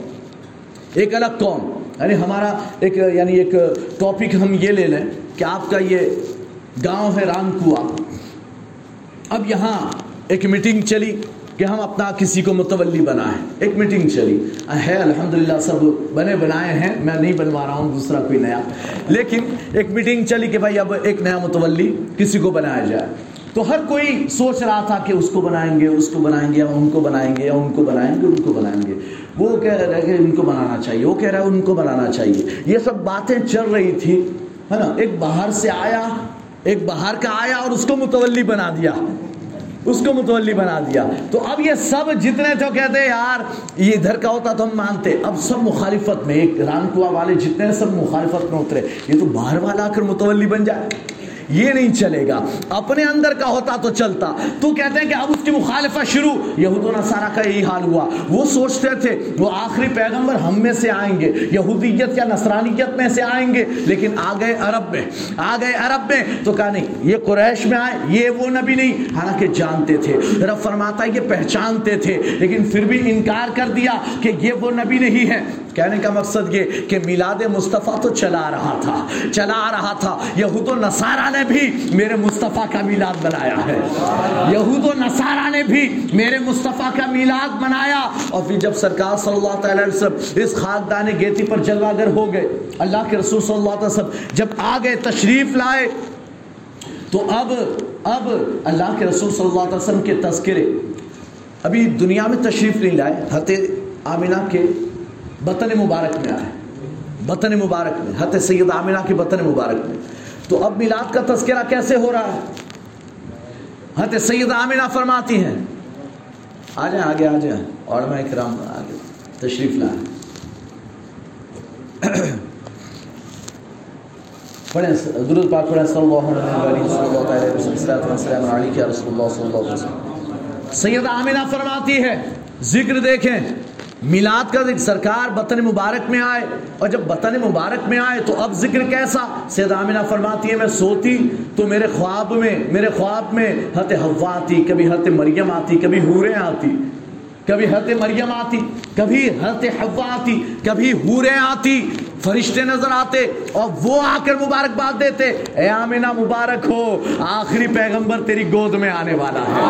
ایک الگ قوم۔ یعنی ہمارا ایک یعنی ایک ٹاپک ہم یہ لے لیں کہ آپ کا یہ گاؤں ہے رام کوا اب یہاں ایک میٹنگ چلی کہ ہم اپنا کسی کو متولی بنائیں۔ ایک میٹنگ چلی۔ ہے، الحمدللہ سب بنے بنائے ہیں۔ میں نہیں بنوا رہا ہوں، دوسرا کوئی نیا۔ لیکن ایک میٹنگ چلی کہ بھائی اب ایک نیا متولی کسی کو بنایا جائے۔ تو ہر کوئی سوچ رہا تھا کہ اس کو بنائیں گے، اس کو بنائیں گے، یا ان کو بنائیں گے، یا ان کو بنائیں گے، ان کو بنائیں گے۔ وہ کہہ رہا ہے کہ ان کو بنانا چاہیے، وہ کہہ رہا ہے ان کو بنانا چاہیے۔ یہ سب باتیں چل رہی تھی، ہے نا؟ ایک باہر سے آیا، ایک باہر کا آیا اور اس کو متولی بنا دیا۔ اس کو متولی بنا دیا۔ تو اب یہ سب جتنے تو کہتے یار، یہ ادھر کا ہوتا تو ہم مانتے۔ اب سب مخالفت میں، ایک رام کنواں والے جتنے سب مخالفت میں اترے۔ یہ تو باہر والا آ کر متولی بن جائے۔ یہ نہیں چلے گا۔ اپنے اندر کا ہوتا تو چلتا۔ تو کہتے ہیں کہ اب اس کی مخالفت شروع۔ یہود و نصارہ کا یہی حال ہوا۔ وہ سوچتے تھے، وہ آخری پیغمبر ہم میں سے آئیں گے۔ یہودیت یا نصرانیت میں سے آئیں گے۔ لیکن آ گئے عرب میں، آ گئے عرب میں۔ تو کہا نہیں، یہ قریش میں آئے، یہ وہ نبی نہیں۔ حالانکہ جانتے تھے، رب فرماتا یہ پہچانتے تھے۔ لیکن پھر بھی انکار کر دیا کہ یہ وہ نبی نہیں ہے۔ کہنے کا مقصد یہ کہ میلاد مصطفیٰ تو چلا رہا تھا، چلا رہا تھا۔ یہود و نصارہ نے بھی میرے مصطفیٰ کا میلاد بنایا ہے۔ یہود و نصارہ نے بھی میرے مصطفیٰ کا میلاد بنایا۔ اور پھر جب سرکار صلی اللہ تعالی وسلم اس خاکدان گیتی پر جلوہ گر ہو گئے، اللہ کے رسول صلی اللہ علیہ وسلم جب آگے تشریف لائے، تو اب اب اللہ کے رسول صلی اللہ علیہ وسلم کے تذکرے، ابھی دنیا میں تشریف نہیں لائے حت آمینہ کے بطن مبارک میں آئے۔ بطن مبارک میں۔ حت سید آمینہ کے بطن مبارک میں۔ تو اب میلاد کا تذکرہ کیسے ہو رہا ہے؟ حت سید آمینہ فرماتی ہیں۔ آ جائیں آگے آ جائیں اور میں اکرام آگے۔ تشریف لائیں۔ پڑھیں، درود پاک پڑھیں۔ صلی اللہ علیہ وسلم صلی اللہ علیہ وسلم سید آمینہ فرماتی ہے ذکر دیکھیں۔ میلاد کا ذکر سرکار بطن مبارک میں آئے اور جب بطن مبارک میں آئے تو اب ذکر کیسا؟ سید آمینہ فرماتی ہے میں سوتی تو میرے خواب میں، میرے خواب میں حت ہوا آتی، کبھی حت مریم آتی، کبھی حوریں آتی، کبھی حت مریم آتی، کبھی حت ہوا آتی، کبھی حوریں آتی فرشتے نظر آتے اور وہ آ کر مبارکباد دیتے، اے آمینہ مبارک ہو، آخری پیغمبر تیری گود میں آنے والا ہے۔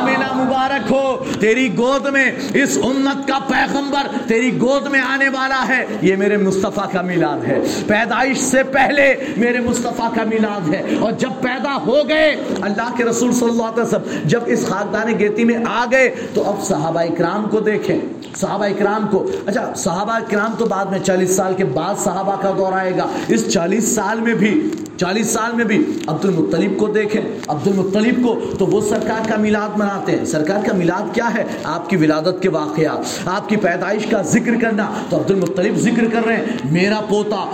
آمینہ مبارک ہو، تیری گود میں، اس امت کا پیغمبر تیری گود میں آنے والا ہے۔ یہ میرے مصطفیٰ کا میلاد ہے۔ پیدائش سے پہلے میرے مصطفیٰ کا میلاد ہے۔ اور جب پیدا ہو گئے، اللہ کے رسول صلی اللہ علیہ وسلم جب اس خاکدان گیتی میں آ گئے، تو اب صحابہ اکرام کو دیکھیں۔ صحابہ اکرام کو اچھا صحابہ اکرام تو بعد میں چالیس سال کے بعد صحابہ کا دور آئے گا۔ اس چالیس سال میں بھی، چالیس سال میں بھی عبد المطلیب کو دیکھیں۔ عبد المطلیب کو تو وہ سرکار کا میلاد مناتے ہیں۔ سرکار کا میلاد کیا ہے؟ آپ کی ولادت کے واقعات، آپ کی پیدائش کا ذکر کرنا۔ تو عبد المطلیب ذکر کر رہے ہیں۔ میرا پوتا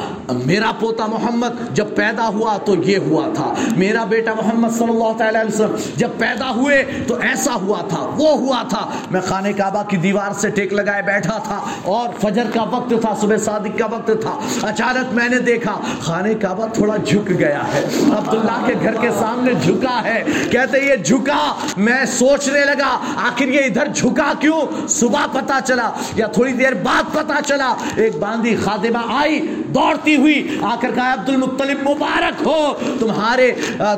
میرا پوتا محمد جب پیدا ہوا تو یہ ہوا تھا۔ میرا بیٹا محمد صلی اللہ تعالی علیہ وسلم جب پیدا ہوئے تو ایسا ہوا تھا، وہ ہوا تھا۔ میں خانہ کعبہ کی دیوار سے ٹیک لگائے بیٹھا تھا اور فجر کا وقت تھا، صبح صادق کا وقت تھا۔ اچانک میں نے دیکھا خانہ کعبہ تھوڑا جھک گیا ہے۔ عبداللہ کے گھر کے سامنے جھکا ہے۔ کہتے یہ جھکا۔ میں سوچنے لگا آخر یہ ادھر جھکا کیوں؟ صبح پتا چلا یا تھوڑی دیر بعد پتا چلا۔ ایک باندھی خادمہ آئی دوڑتی ہوئی۔ آ کر کہا عبد المطلب مبارک ہو۔ تمہارے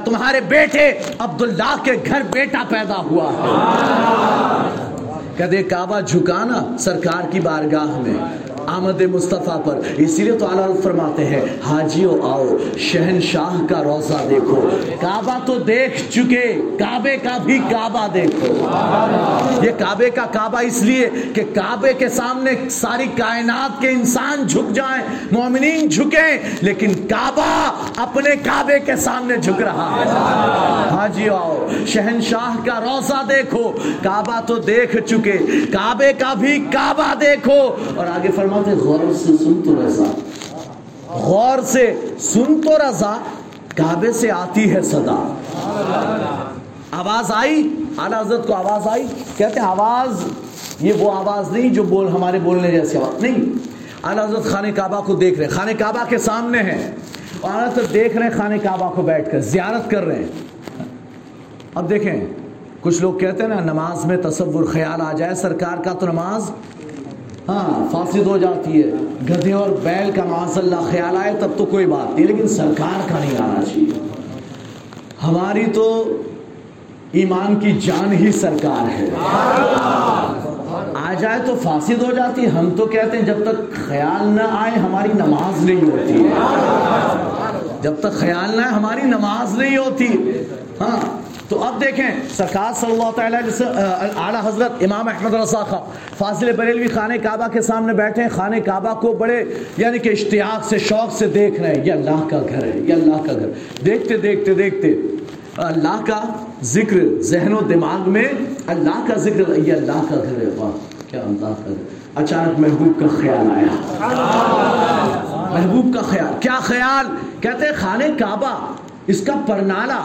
تمہارے بیٹے عبداللہ کے گھر بیٹا پیدا ہوا ہے۔ کہتے کعبہ جھکانا سرکار کی بارگاہ میں۔ آمد مصطفیٰ پر. اسی لیے تو اللہ فرماتے ہیں حاجیو آؤ، شہنشاہ کا روزہ دیکھو۔ کعبہ تو دیکھ چکے، کعبے کا بھی کعبہ دیکھو۔ یہ کعبے کا کعبہ اس لیے کہ کعبے کے سامنے ساری کائنات کے انسان جھک جائیں، مومنین جھکیں، لیکن کعبہ اپنے کعبے کے سامنے جھک رہا ہے۔ حاجیو آؤ، شہنشاہ کا روزہ دیکھو۔ کعبہ تو دیکھ چکے، کعبے کا بھی کعبہ دیکھو۔ اور آگے فرما فرماتے غور سے سن تو رضا۔ غور سے سن تو رضا، کعبے سے آتی ہے صدا۔ آواز آئی؟ اعلی حضرت کو آواز آئی؟ کہتے ہیں آواز، یہ وہ آواز نہیں جو بول، ہمارے بولنے جیسے آواز۔ نہیں۔ اعلی حضرت خانہ کعبہ کو دیکھ رہے ہیں۔ خانہ کعبہ کے سامنے ہیں۔ اور اعلی حضرت دیکھ رہے ہیں خانہ کعبہ کو بیٹھ کر، زیارت کر رہے ہیں۔ اب دیکھیں، کچھ لوگ کہتے ہیں نا، نماز میں تصور خیال آ جائے، سرکار کا تو نماز ہاں فاسد ہو جاتی ہے۔ گدھے اور بیل کا معاذ اللہ خیال آئے تب تو کوئی بات نہیں، لیکن سرکار کا نہیں آنا چاہیے۔ ہماری تو ایمان کی جان ہی سرکار ہے۔ آ جائے تو فاسد ہو جاتی ہم تو کہتے ہیں، جب تک خیال نہ آئے، ہماری نماز نہیں ہوتی۔ جب تک خیال نہ آئے، ہماری نماز نہیں ہوتی۔ ہاں تو اب دیکھیں، سرکار صلی اللہ تعالیٰ اعلیٰ حضرت امام احمد رضا خان فاضل بریلوی خانہ کعبہ کے سامنے بیٹھے ہیں خانہ کعبہ کو بڑے یعنی کہ اشتیاق سے، شوق سے دیکھ رہے ہیں، یہ اللہ کا گھر ہے، یہ اللہ کا گھر۔ دیکھتے دیکھتے دیکھتے، اللہ کا ذکر ذہن و دماغ میں، اللہ کا ذکر، یہ اللہ کا گھر ہے، واہ، کیا اللہ کا گھر اچانک محبوب کا خیال آیا۔ محبوب کا خیال، کیا خیال؟ کہتے ہیں خانہ کعبہ، اس کا پرنالہ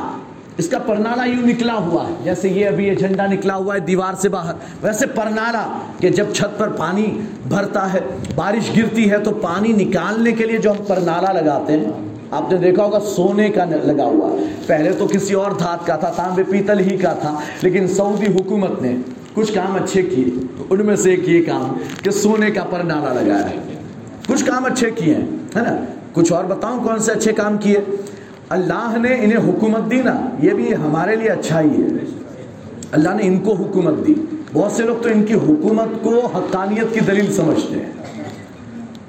اس کا پرنالا یوں نکلا ہوا ہے۔ جیسے یہ ابھی یہ جھنڈا نکلا ہوا ہے دیوار سے باہر۔ ویسے پرنالا کہ جب چھت پر پانی بھرتا ہے، بارش گرتی ہے تو پانی نکالنے کے لیے جو ہم پرنالا لگاتے ہیں، آپ نے دیکھا ہوگا سونے کا لگا ہوا پہلے تو کسی اور دھات کا تھا، تانبے پیتل ہی کا تھا، لیکن سعودی حکومت نے کچھ کام اچھے کیے۔ ان میں سے ایک یہ کام کہ سونے کا پرنالا لگایا۔ ہے کچھ کام اچھے کیے ہیں، ہے نا؟ کچھ اور بتاؤں کون سے اچھے کام کیے؟ اللہ نے انہیں حکومت دی نا، یہ بھی ہمارے لیے اچھا ہی ہے۔ اللہ نے ان کو حکومت دی۔ بہت سے لوگ تو ان کی حکومت کو حقانیت کی دلیل سمجھتے ہیں۔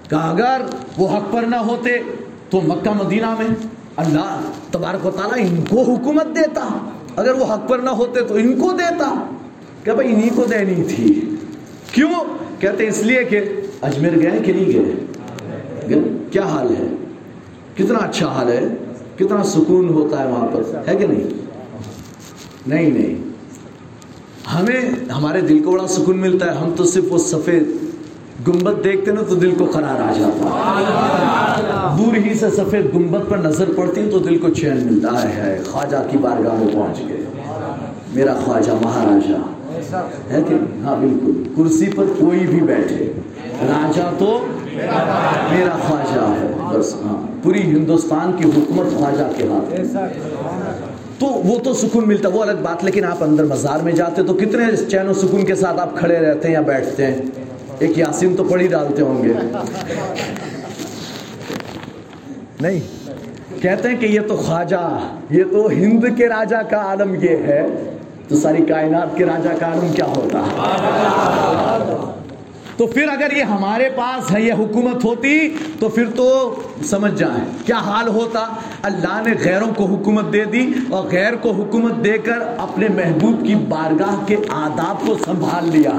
کہ اگر وہ حق پر نہ ہوتے تو مکہ، مدینہ میں اللہ تبارک و تعالیٰ ان کو حکومت دیتا۔ اگر وہ حق پر نہ ہوتے تو ان کو دیتا۔ کہ بھائی انہیں کو دینی تھی۔ کیوں؟ کہتے اس لیے کہ اجمیر گئے کہ نہیں گئے؟ کیا حال ہے؟ کتنا اچھا حال ہے؟ کتنا سکون ہوتا ہے وہاں پر؟ ہے کہ نہیں؟ نہیں نہیں۔ ہمیں، ہمارے دل کو بڑا سکون ملتا ہے۔ ہم تو صرف وہ سفید گنبد دیکھتے نا تو دل کو قرار آ جاتا دور ہی سے سفید گنبد پر نظر پڑتی تو دل کو چین ملتا ہے۔ خواجہ کی بارگاہ میں پہنچ گئے۔ میرا خواجہ مہاراجا ہے کہ ہاں بالکل۔ کرسی پر کوئی بھی بیٹھے۔ راجا تو میرا خواجہ ہے۔ بس ہاں۔ پوری ہندوستان کی حکومت خواجہ کے ہاتھ تو وہ تو سکون ملتا وہ الگ بات لیکن آپ اندر مزار میں جاتے تو کتنے چین و سکون کے ساتھ آپ کھڑے رہتے ہیں یا بیٹھتے ہیں؟ ایک یاسین تو پڑھی ڈالتے ہوں گے۔ نہیں کہتے ہیں کہ یہ تو خواجہ یہ تو ہند کے راجا کا عالم یہ ہے۔ تو ساری کائنات کے راجا کا عالم کیا ہوتا؟ تو پھر اگر یہ ہمارے پاس ہے، یہ حکومت ہوتی تو پھر تو سمجھ جائیں۔ کیا حال ہوتا؟ اللہ نے غیروں کو حکومت دے دی اور غیر کو حکومت دے کر اپنے محبوب کی بارگاہ کے آداب کو سنبھال لیا۔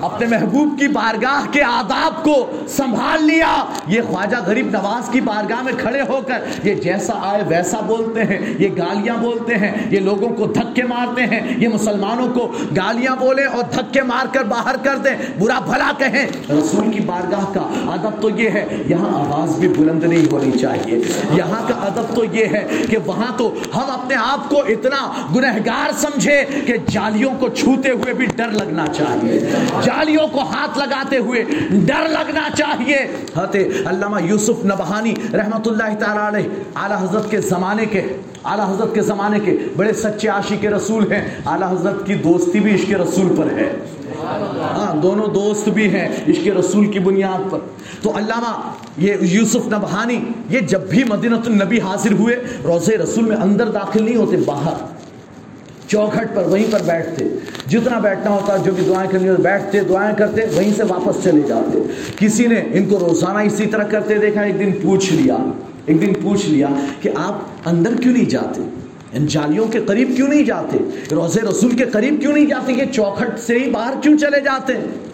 اپنے محبوب کی بارگاہ کے آداب کو سنبھال لیا۔ یہ خواجہ غریب نواز کی بارگاہ میں کھڑے ہو کر یہ جیسا آئے ویسا بولتے ہیں، یہ گالیاں بولتے ہیں، یہ لوگوں کو دھکے مارتے ہیں، یہ مسلمانوں کو گالیاں بولیں اور دھکے مار کر باہر کر دیں۔ برا بھلا کہیں۔ رسول کی بارگاہ کا ادب تو یہ ہے، یہاں آواز بھی بلند نہیں ہونی چاہیے۔ یہاں کا ادب تو یہ ہے کہ وہاں تو ہم اپنے آپ کو اتنا گنہگار سمجھے کہ جالیوں کو چھوتے ہوئے بھی ڈر لگنا چاہیے۔ جالیوں کو ہاتھ لگاتے ہوئے ڈر لگنا چاہیے۔ علامہ یوسف نبہانی رحمت اللہ تعالی علیہ، اعلی حضرت کے زمانے کے، اعلیٰ حضرت کے زمانے کے بڑے سچے عاشق رسول ہیں۔ اعلیٰ حضرت کی دوستی بھی عشق رسول پر ہے۔ دونوں دوست بھی ہیں عشق رسول کی بنیاد پر۔ تو علامہ، یہ یوسف نبہانی، یہ جب بھی مدینہ النبی حاضر ہوئے، روزے رسول میں اندر داخل نہیں ہوتے، باہر۔ چوکھٹ پر، وہیں پر بیٹھتے۔ جتنا بیٹھنا ہوتا، جو بھی دعائیں کرنی ہوتی، بیٹھتے، دعائیں کرتے، وہیں سے واپس چلے جاتے۔ کسی نے ان کو روزانہ اسی طرح کرتے دیکھا، ایک دن پوچھ لیا، ایک دن پوچھ لیا کہ آپ اندر کیوں نہیں جاتے؟ ان جالیوں کے قریب کیوں نہیں جاتے؟ روزے رسول کے قریب کیوں نہیں جاتے؟ یہ چوکھٹ سے ہی باہر کیوں چلے جاتے؟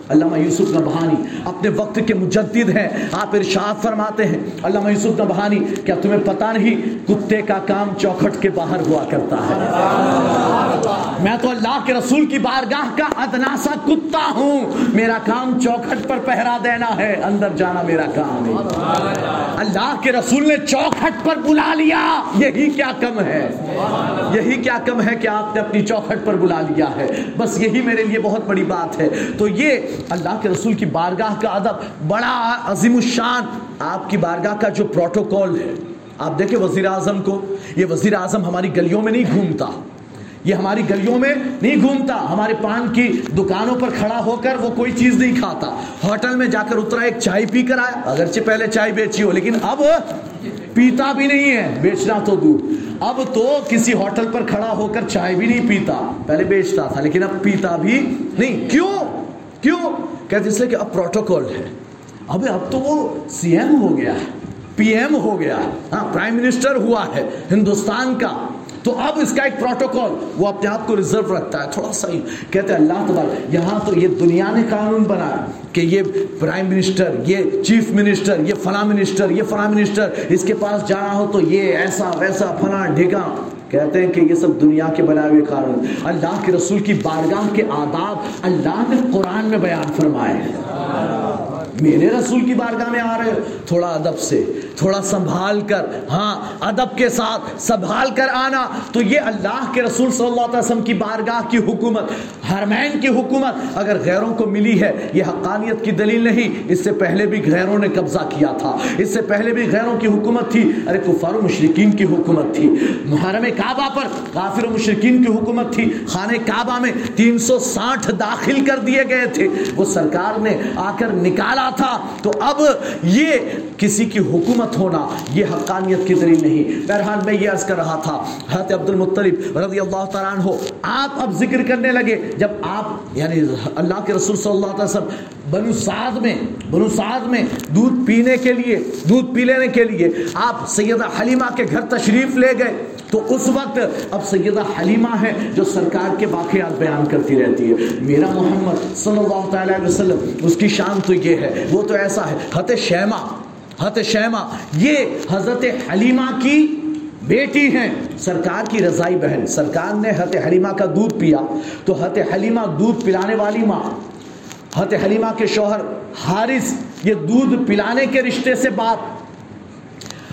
علامہ یوسف نبہانی اپنے وقت کے مجدد ہیں۔ آپ ارشاد فرماتے ہیں، علامہ یوسف نبہانی، کیا تمہیں پتا نہیں کتے کا کام چوکھٹ کے باہر ہوا کرتا ہے؟ میں تو اللہ کے رسول کی بارگاہ کا ادنا سا کتا ہوں۔ میرا کام چوکھٹ پر پہرا دینا ہے، اندر جانا میرا کام ہے۔ اللہ کے رسول نے چوکھٹ پر بلا لیا۔ یہی کیا کم ہے؟ یہی کیا کم ہے کہ آپ نے اپنی چوکھٹ پر بلا لیا ہے۔ بس یہی میرے لیے بہت بڑی بات ہے۔ تو یہ اللہ کے رسول کی بارگاہ کا ادب، بڑا عظیم الشان۔ آپ کی بارگاہ کا جو پروٹوکول ہے، آپ دیکھیں وزیر اعظم کو، یہ وزیر اعظم ہماری گلیوں میں نہیں گھومتا۔ یہ ہماری گلیوں میں نہیں گھومتا۔ ہمارے پان کی دکانوں پر کھڑا ہو کر وہ کوئی چیز نہیں کھاتا۔ ہوٹل میں جا کر اترا، ایک چائے پی کر آیا۔ اگرچہ پہلے چائے بیچی ہو، لیکن اب پیتا بھی نہیں ہے۔ بیچنا تو دور۔ اب تو کسی ہوٹل پر کھڑا ہو کر چائے بھی نہیں پیتا۔ پہلے بیچتا تھا، لیکن اب پیتا بھی نہیں۔ کیوں؟ کیوں؟ کہتے اس لیے کہ اب پروٹوکول ہے۔ اب اب تو وہ سی ایم ہو گیا ہے پی ایم ہو گیا ہاں پرائم منسٹر ہوا ہے ہندوستان کا۔ تو اب اس کا ایک پروٹوکول، وہ اپنے آپ کو ریزرو رکھتا ہے۔ تھوڑا سا ہی کہتے ہیں اللہ تبار یہاں تو یہ دنیا نے قانون بنایا کہ یہ پرائم منسٹر یہ چیف منسٹر یہ فلاں منسٹر یہ فلاں منسٹر اس کے پاس جانا ہو تو یہ ایسا ویسا فلاں ڈھگا کہتے ہیں کہ یہ سب دنیا کے بنائے ہوئے قانون اللہ کے رسول کی بارگاہ کے آداب اللہ نے قرآن میں بیان فرمائے۔ میرے رسول کی بارگاہ میں آ رہے ہو، تھوڑا ادب سے، تھوڑا سنبھال کر ہاں ادب کے ساتھ سنبھال کر آنا۔ تو یہ اللہ کے رسول صلی اللہ علیہ وسلم کی بارگاہ کی حکومت، حرمین کی حکومت اگر غیروں کو ملی ہے، یہ حقانیت کی دلیل نہیں۔ اس سے پہلے بھی غیروں نے قبضہ کیا تھا۔ اس سے پہلے بھی غیروں کی حکومت تھی۔ ارے، کفار و مشرقین کی حکومت تھی۔ محرم کعبہ پر کافر و مشرقین کی حکومت تھی۔ خانہ کعبہ میں تین سو ساٹھ داخل کر دیے گئے تھے۔ وہ سرکار نے آ کر نکالا۔ تھا، تو اب یہ کسی کی حکومت ہونا، یہ حقانیت کی دلیل نہیں۔ بہرحال میں یہ عرض کر رہا تھا، حضرت عبد المطلب رضی اللہ تعالیٰ عنہ، آپ اب ذکر کرنے لگے، جب آپ یعنی اللہ کے رسول صلی اللہ علیہ وسلم، بنو سعد میں بنو سعد میں دودھ پینے کے لیے، دودھ پی لینے کے لیے آپ سیدہ حلیمہ کے گھر تشریف لے گئے۔ تو اس وقت اب سیدہ حلیمہ ہے جو سرکار کے واقعات بیان کرتی رہتی ہے۔ میرا محمد صلی اللہ تعالیٰ علیہ وسلم، اس کی شان تو یہ ہے، وہ تو ایسا ہے حت شیمہ حت شیمہ، یہ حضرت حلیمہ کی بیٹی ہیں۔ سرکار کی رضائی بہن، سرکار نے حت حلیمہ کا دودھ پیا۔ تو حت حلیمہ دودھ پلانے والی ماں حت حلیمہ کے شوہر حارث یہ دودھ پلانے کے رشتے سے باپ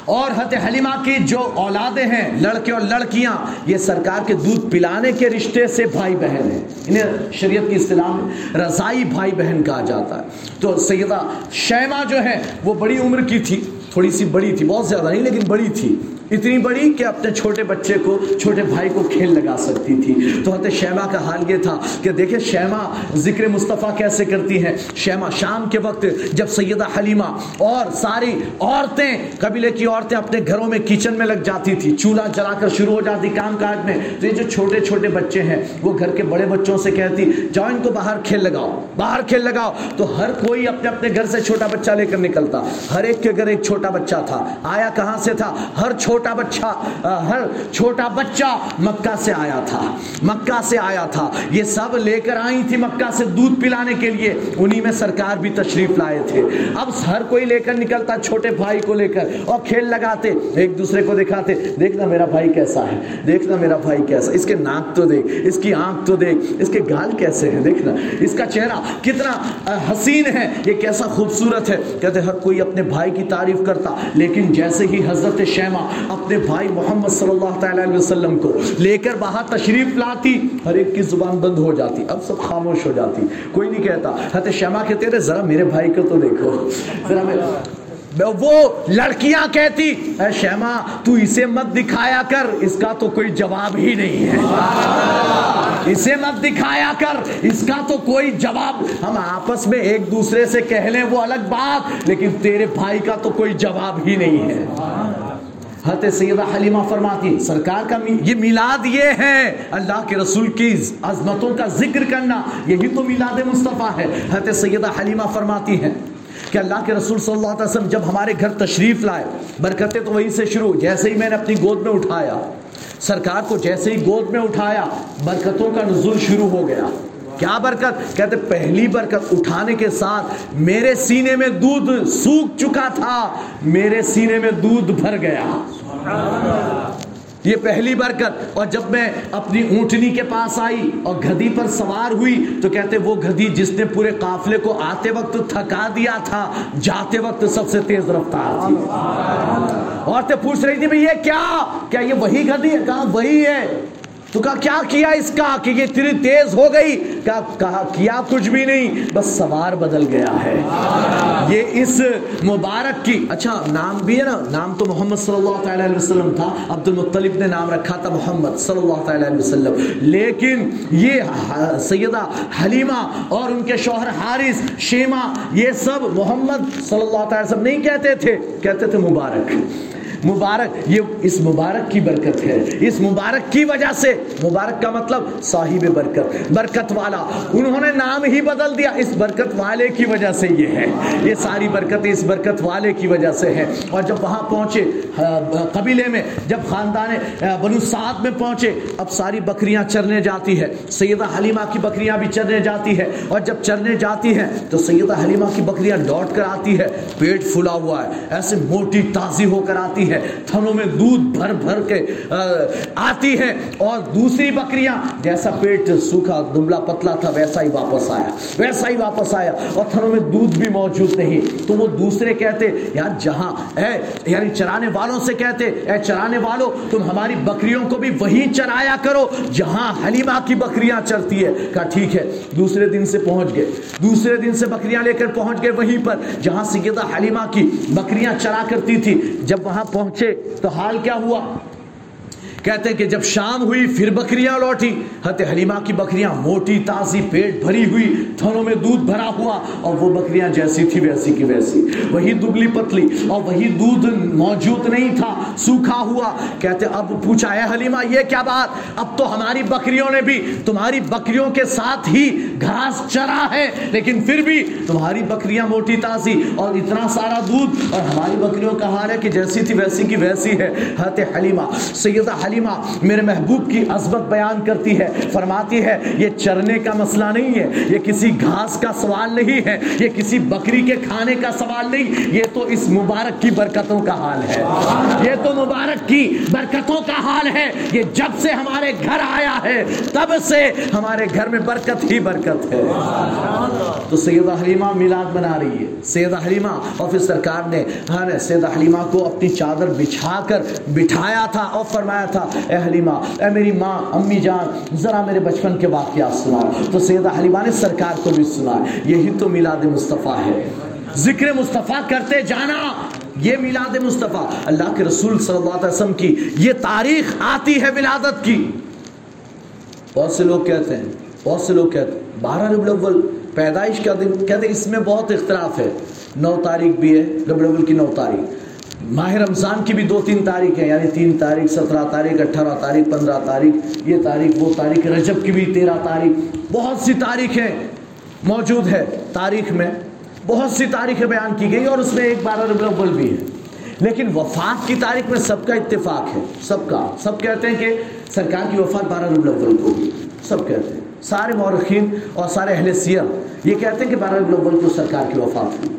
اور حت حلیمہ کی جو اولادیں ہیں، لڑکے اور لڑکیاں، یہ سرکار کے دودھ پلانے کے رشتے سے بھائی بہن ہیں۔ انہیں شریعت کی اصطلاح میں رضائی بھائی بہن کہا جاتا ہے۔ تو سیدہ شیمہ جو ہے وہ بڑی عمر کی تھی، تھوڑی سی بڑی تھی، بہت زیادہ نہیں، لیکن بڑی تھی۔ اتنی بڑی کہ اپنے چھوٹے بچے کو، چھوٹے بھائی کو کھیل لگا سکتی تھی۔ تو حضرت شیما کا حال یہ تھا کہ دیکھیں شیما ذکر مصطفیٰ کیسے کرتی ہیں۔ شیما شام کے وقت جب سیدہ حلیمہ اور ساری عورتیں، قبیلے کی عورتیں اپنے گھروں میں کچن میں لگ جاتی تھی، چولہا جلا کر شروع ہو جاتی کام کاج میں۔ تو یہ جو چھوٹے چھوٹے بچے ہیں، وہ گھر کے بڑے بچوں سے کہتی، جاؤ ان کو باہر کھیل لگاؤ، باہر کھیل لگاؤ۔ تو ہر کوئی اپنے اپنے گھر سے چھوٹا بچہ لے کر نکلتا۔ ہر ایک کے گھر ایک چھوٹا بچہ تھا۔ آیا کہاں سے تھا؟ ہر چھوٹا چھوٹا بچہ ہر چھوٹا بچہ مکہ سے آیا تھا۔ مکہ سے آیا تھا۔ یہ سب لے کر آئی تھی مکہ سے دودھ پلانے کے لیے۔ انہی میں سرکار بھی تشریف لائے تھے۔ اب ہر کوئی لے کر نکلتا، چھوٹے بھائی کو لے کر۔ اور کھیل لگاتے، ایک دوسرے کو دکھاتے دیکھنا میرا بھائی کیسا ہے دیکھنا میرا بھائی کیسا اس کے ناک تو دیکھ، اس کی آنکھ تو دیکھ، اس کے گال کیسے ہیں دیکھنا اس کا چہرہ کتنا حسین ہے، یہ کیسا خوبصورت ہے۔ کہتے ہر کوئی اپنے بھائی کی تعریف کرتا، لیکن جیسے ہی حضرت شیما اپنے بھائی محمد صلی اللہ تعالی علیہ وسلم کو لے کر باہر تشریف لاتی ہر ایک کی زبان بند ہو جاتی، اب سب خاموش ہو جاتی۔ کوئی نہیں کہتا، حضرت شیما کہتے رہے ذرا میرے بھائی کو تو دیکھو۔ ذرا میرے وہ لڑکیاں کہتی، اے شیما، تو اسے مت دکھایا کر، اس کا تو کوئی جواب ہی نہیں ہے۔ اسے مت دکھایا کر، اس کا تو کوئی جواب ہم آپس میں ایک دوسرے سے کہہ لیں وہ الگ بات، لیکن تیرے بھائی کا تو کوئی جواب ہی نہیں ہے۔ حضرت سیدہ حلیمہ فرماتی سرکار کا یہ میلاد یہ ہے، اللہ کے رسول کی عظمتوں کا ذکر کرنا، یہی تو میلاد مصطفیٰ ہے۔ حضرت سیدہ حلیمہ فرماتی ہیں کہ اللہ کے رسول صلی اللہ علیہ وسلم جب ہمارے گھر تشریف لائے، برکتیں تو وہیں سے شروع، جیسے ہی میں نے اپنی گود میں اٹھایا، سرکار کو جیسے ہی گود میں اٹھایا، برکتوں کا نزول شروع ہو گیا۔ کیا برکت؟ کہتے پہلی برکت اٹھانے کے ساتھ میرے سینے میں دودھ سوکھ چکا تھا، میرے سینے میں دودھ بھر گیا۔ یہ پہلی برکت۔ اور جب میں اپنی اونٹنی کے پاس آئی اور گدی پر سوار ہوئی تو کہتے وہ گدی جس نے پورے قافلے کو آتے وقت تھکا دیا تھا، جاتے وقت سب سے تیز رفتار تھی۔ عورتیں پوچھ رہی تھی بھئی یہ کیا؟ کیا یہ وہی گدی ہے؟ کہا وہی ہے؟ تو کہا، کیا کیا اس کا کہ یہ اتنی تیز ہو گئی؟ کہا کہا، کیا کچھ بھی نہیں، بس سوار بدل گیا ہے۔ یہ اس مبارک کی اچھا نام بھی ہے نا، نام تو محمد صلی اللہ تعالی علیہ وسلم تھا عبد المطلب نے نام رکھا تھا محمد صلی اللہ تعالی علیہ وسلم۔ لیکن یہ سیدہ حلیمہ اور ان کے شوہر حارث، شیمہ، یہ سب محمد صلی اللہ تعالی وسلم نہیں کہتے تھے کہتے تھے مبارک۔ مبارک، یہ اس مبارک کی برکت ہے۔ اس مبارک کی وجہ سے، مبارک کا مطلب صاحب برکت برکت والا۔ انہوں نے نام ہی بدل دیا۔ اس برکت والے کی وجہ سے یہ ہے۔ یہ ساری برکت اس برکت والے کی وجہ سے ہے اور جب وہاں پہنچے قبیلے میں، جب خاندان بنو سعد میں پہنچے، اب ساری بکریاں چرنے جاتی ہے سیدہ حلیمہ کی بکریاں بھی چرنے جاتی ہے اور جب چرنے جاتی ہیں، تو سیدہ حلیمہ کی بکریاں لوٹ کر آتی ہے پیٹ پھلا ہوا ہے۔ ایسے موٹی تازی ہو کر آتی ہے ہے، تھنوں میں دودھ بھر بھر کے آتی ہے اور دوسری بکریاں، جیسا پیٹ سوکھا دملا پتلا تھا، ویسا ہی واپس آیا، ویسا ہی واپس آیا، اور تھنوں میں دودھ بھی موجود نہیں۔ تو وہ دوسرے کہتے، یار جہاں، اے یعنی چرانے والوں سے کہتے، اے چرانے والوں تم ہماری بکریوں کو بھی وہی چرایا کرو، جہاں حلیمہ کی بکریاں چرتی ہے۔ کہا، ٹھیک ہے۔ دوسرے دن سے پہنچ گئے۔ دوسرے دن سے بکریاں لے کر پہنچ گئے وہیں پر، جہاں سیدہ حلیمہ کی بکریاں چرا کرتی تھی۔ جب وہاں پہنچ پہنچے تو حال کیا ہوا؟ کہتے ہیں کہ جب شام ہوئی، پھر بکریاں لوٹی حت حلیمہ کی بکریاں موٹی، تازی، پیٹ بھری ہوئی تھنوں میں دودھ بھرا ہوا۔ اور وہ بکریاں جیسی تھی ویسی کی ویسی۔ وہی دبلی پتلی اور وہی دودھ موجود نہیں تھا، سوکھا ہوا۔ کہتے اب پوچھا، اے حلیمہ، یہ کیا بات؟ اب تو ہماری بکریوں نے بھی تمہاری بکریوں کے ساتھ ہی گھاس چرا ہے، لیکن پھر بھی تمہاری بکریاں موٹی، تازی اور اتنا سارا دودھ۔ اور ہماری بکریوں کا حال ہے کہ جیسی تھی، ویسی کی ویسی ہے۔ حت حلیمہ، سیدہ حلیمہ حلیمہ میرے محبوب کی عظمت بیان کرتی ہے، فرماتی ہے، یہ چرنے کا مسئلہ نہیں ہے، یہ کسی گھاس کا سوال نہیں ہے، یہ کسی بکری کے کھانے کا سوال نہیں، یہ تو اس مبارک کی برکتوں کا حال ہے۔ یہ تو مبارک کی برکتوں کا حال ہے۔ یہ جب سے ہمارے گھر آیا ہے، تب سے ہمارے گھر میں برکت ہی برکت ہے۔ تو سیدہ حلیمہ میلاد بنا رہی ہے۔ سیدہ حلیمہ اور پھر سرکار نے ہاں سیدہ حلیمہ کو اپنی چادر بچھا کر بٹھایا تھا اور فرمایا تھا اے حلیمہ اے میری ماں، امی جان، ذرا میرے بچپن کے واقعات سنا تو سیدہ حلیمہ نے سرکار کو بھی سنا یہی تو میلاد مصطفیٰ ہے۔ ذکر مصطفیٰ کرتے جانا یہ میلاد مصطفیٰ۔ اللہ کے رسول صلی اللہ علیہ وسلم کی یہ تاریخ آتی ہے ولادت کی۔ بہت سے لوگ کہتے ہیں، بہت سے لوگ کہتے ہیں، بارہ ربی الاول، پیدائش کا دن، کہتے ہیں اس میں بہت اختلاف ہے۔ نو تاریخ بھی ہے ربی الاول کی نو تاریخ۔ ماہ رمضان کی بھی دو تین تاریخ ہیں یعنی تین تاریخ، سترہ تاریخ، اٹھارہ تاریخ، پندرہ تاریخ، یہ تاریخ، وہ تاریخ رجب کی بھی تیرہ تاریخ، بہت سی تاریخیں موجود ہے تاریخ میں، بہت سی تاریخیں بیان کی گئی اور اس میں ایک بارہ ربی الاول بھی ہے۔ لیکن وفات کی تاریخ میں سب کا اتفاق ہے، سب کا۔ سب کہتے ہیں کہ سرکار کی وفات بارہ ربی الاول کو سب کہتے ہیں۔ سارے مورخین اور سارے اہل سیاح یہ کہتے ہیں کہ بارہ ربی الاول کو سرکار کی وفات ہوئی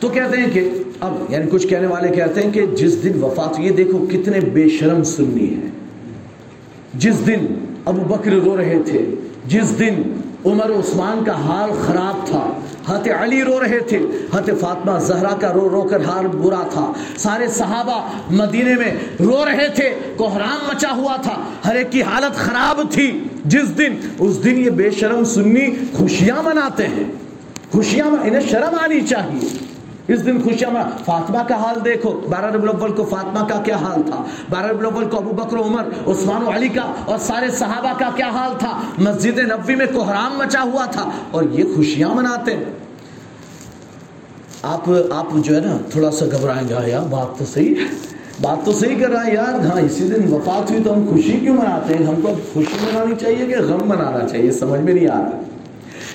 تو کہتے ہیں کہ اب یعنی کچھ کہنے والے کہتے ہیں کہ جس دن وفات یہ دیکھو کتنے بے شرم سننی ہے جس دن ابو بکر رو رہے تھے، جس دن عمر عثمان کا حال خراب تھا حت علی رو رہے تھے حت فاطمہ زہرا کا رو رو کر حال برا تھا۔ سارے صحابہ مدینے میں رو رہے تھے کوحرام مچا ہوا تھا، ہر ایک کی حالت خراب تھی۔ جس دن، اس دن یہ بے شرم سنی خوشیاں مناتے ہیں۔ خوشیاں، انہیں شرم آنی چاہیے۔ اس دن خوشیاں منا فاطمہ کا حال دیکھو. بارہ ربی الاول کو فاطمہ کا کیا حال تھا؟ بارہ ربی الاول کو ابو بکر عمر، عثمان و علی کا اور سارے صحابہ کا کیا حال تھا؟ مسجد نبوی میں کوحرام مچا ہوا تھا اور یہ خوشیاں مناتے ہیں۔ آپ آپ جو ہے نا، تھوڑا سا گھبرائیں گا یار بات تو صحیح ہے۔ بات تو صحیح کر رہا ہے، یار۔ ہاں اسی دن وفات ہوئی تو ہم خوشی کیوں مناتے ہیں؟ ہم کو خوشی منانی چاہیے کہ غم منانا چاہیے، سمجھ میں نہیں آ رہا۔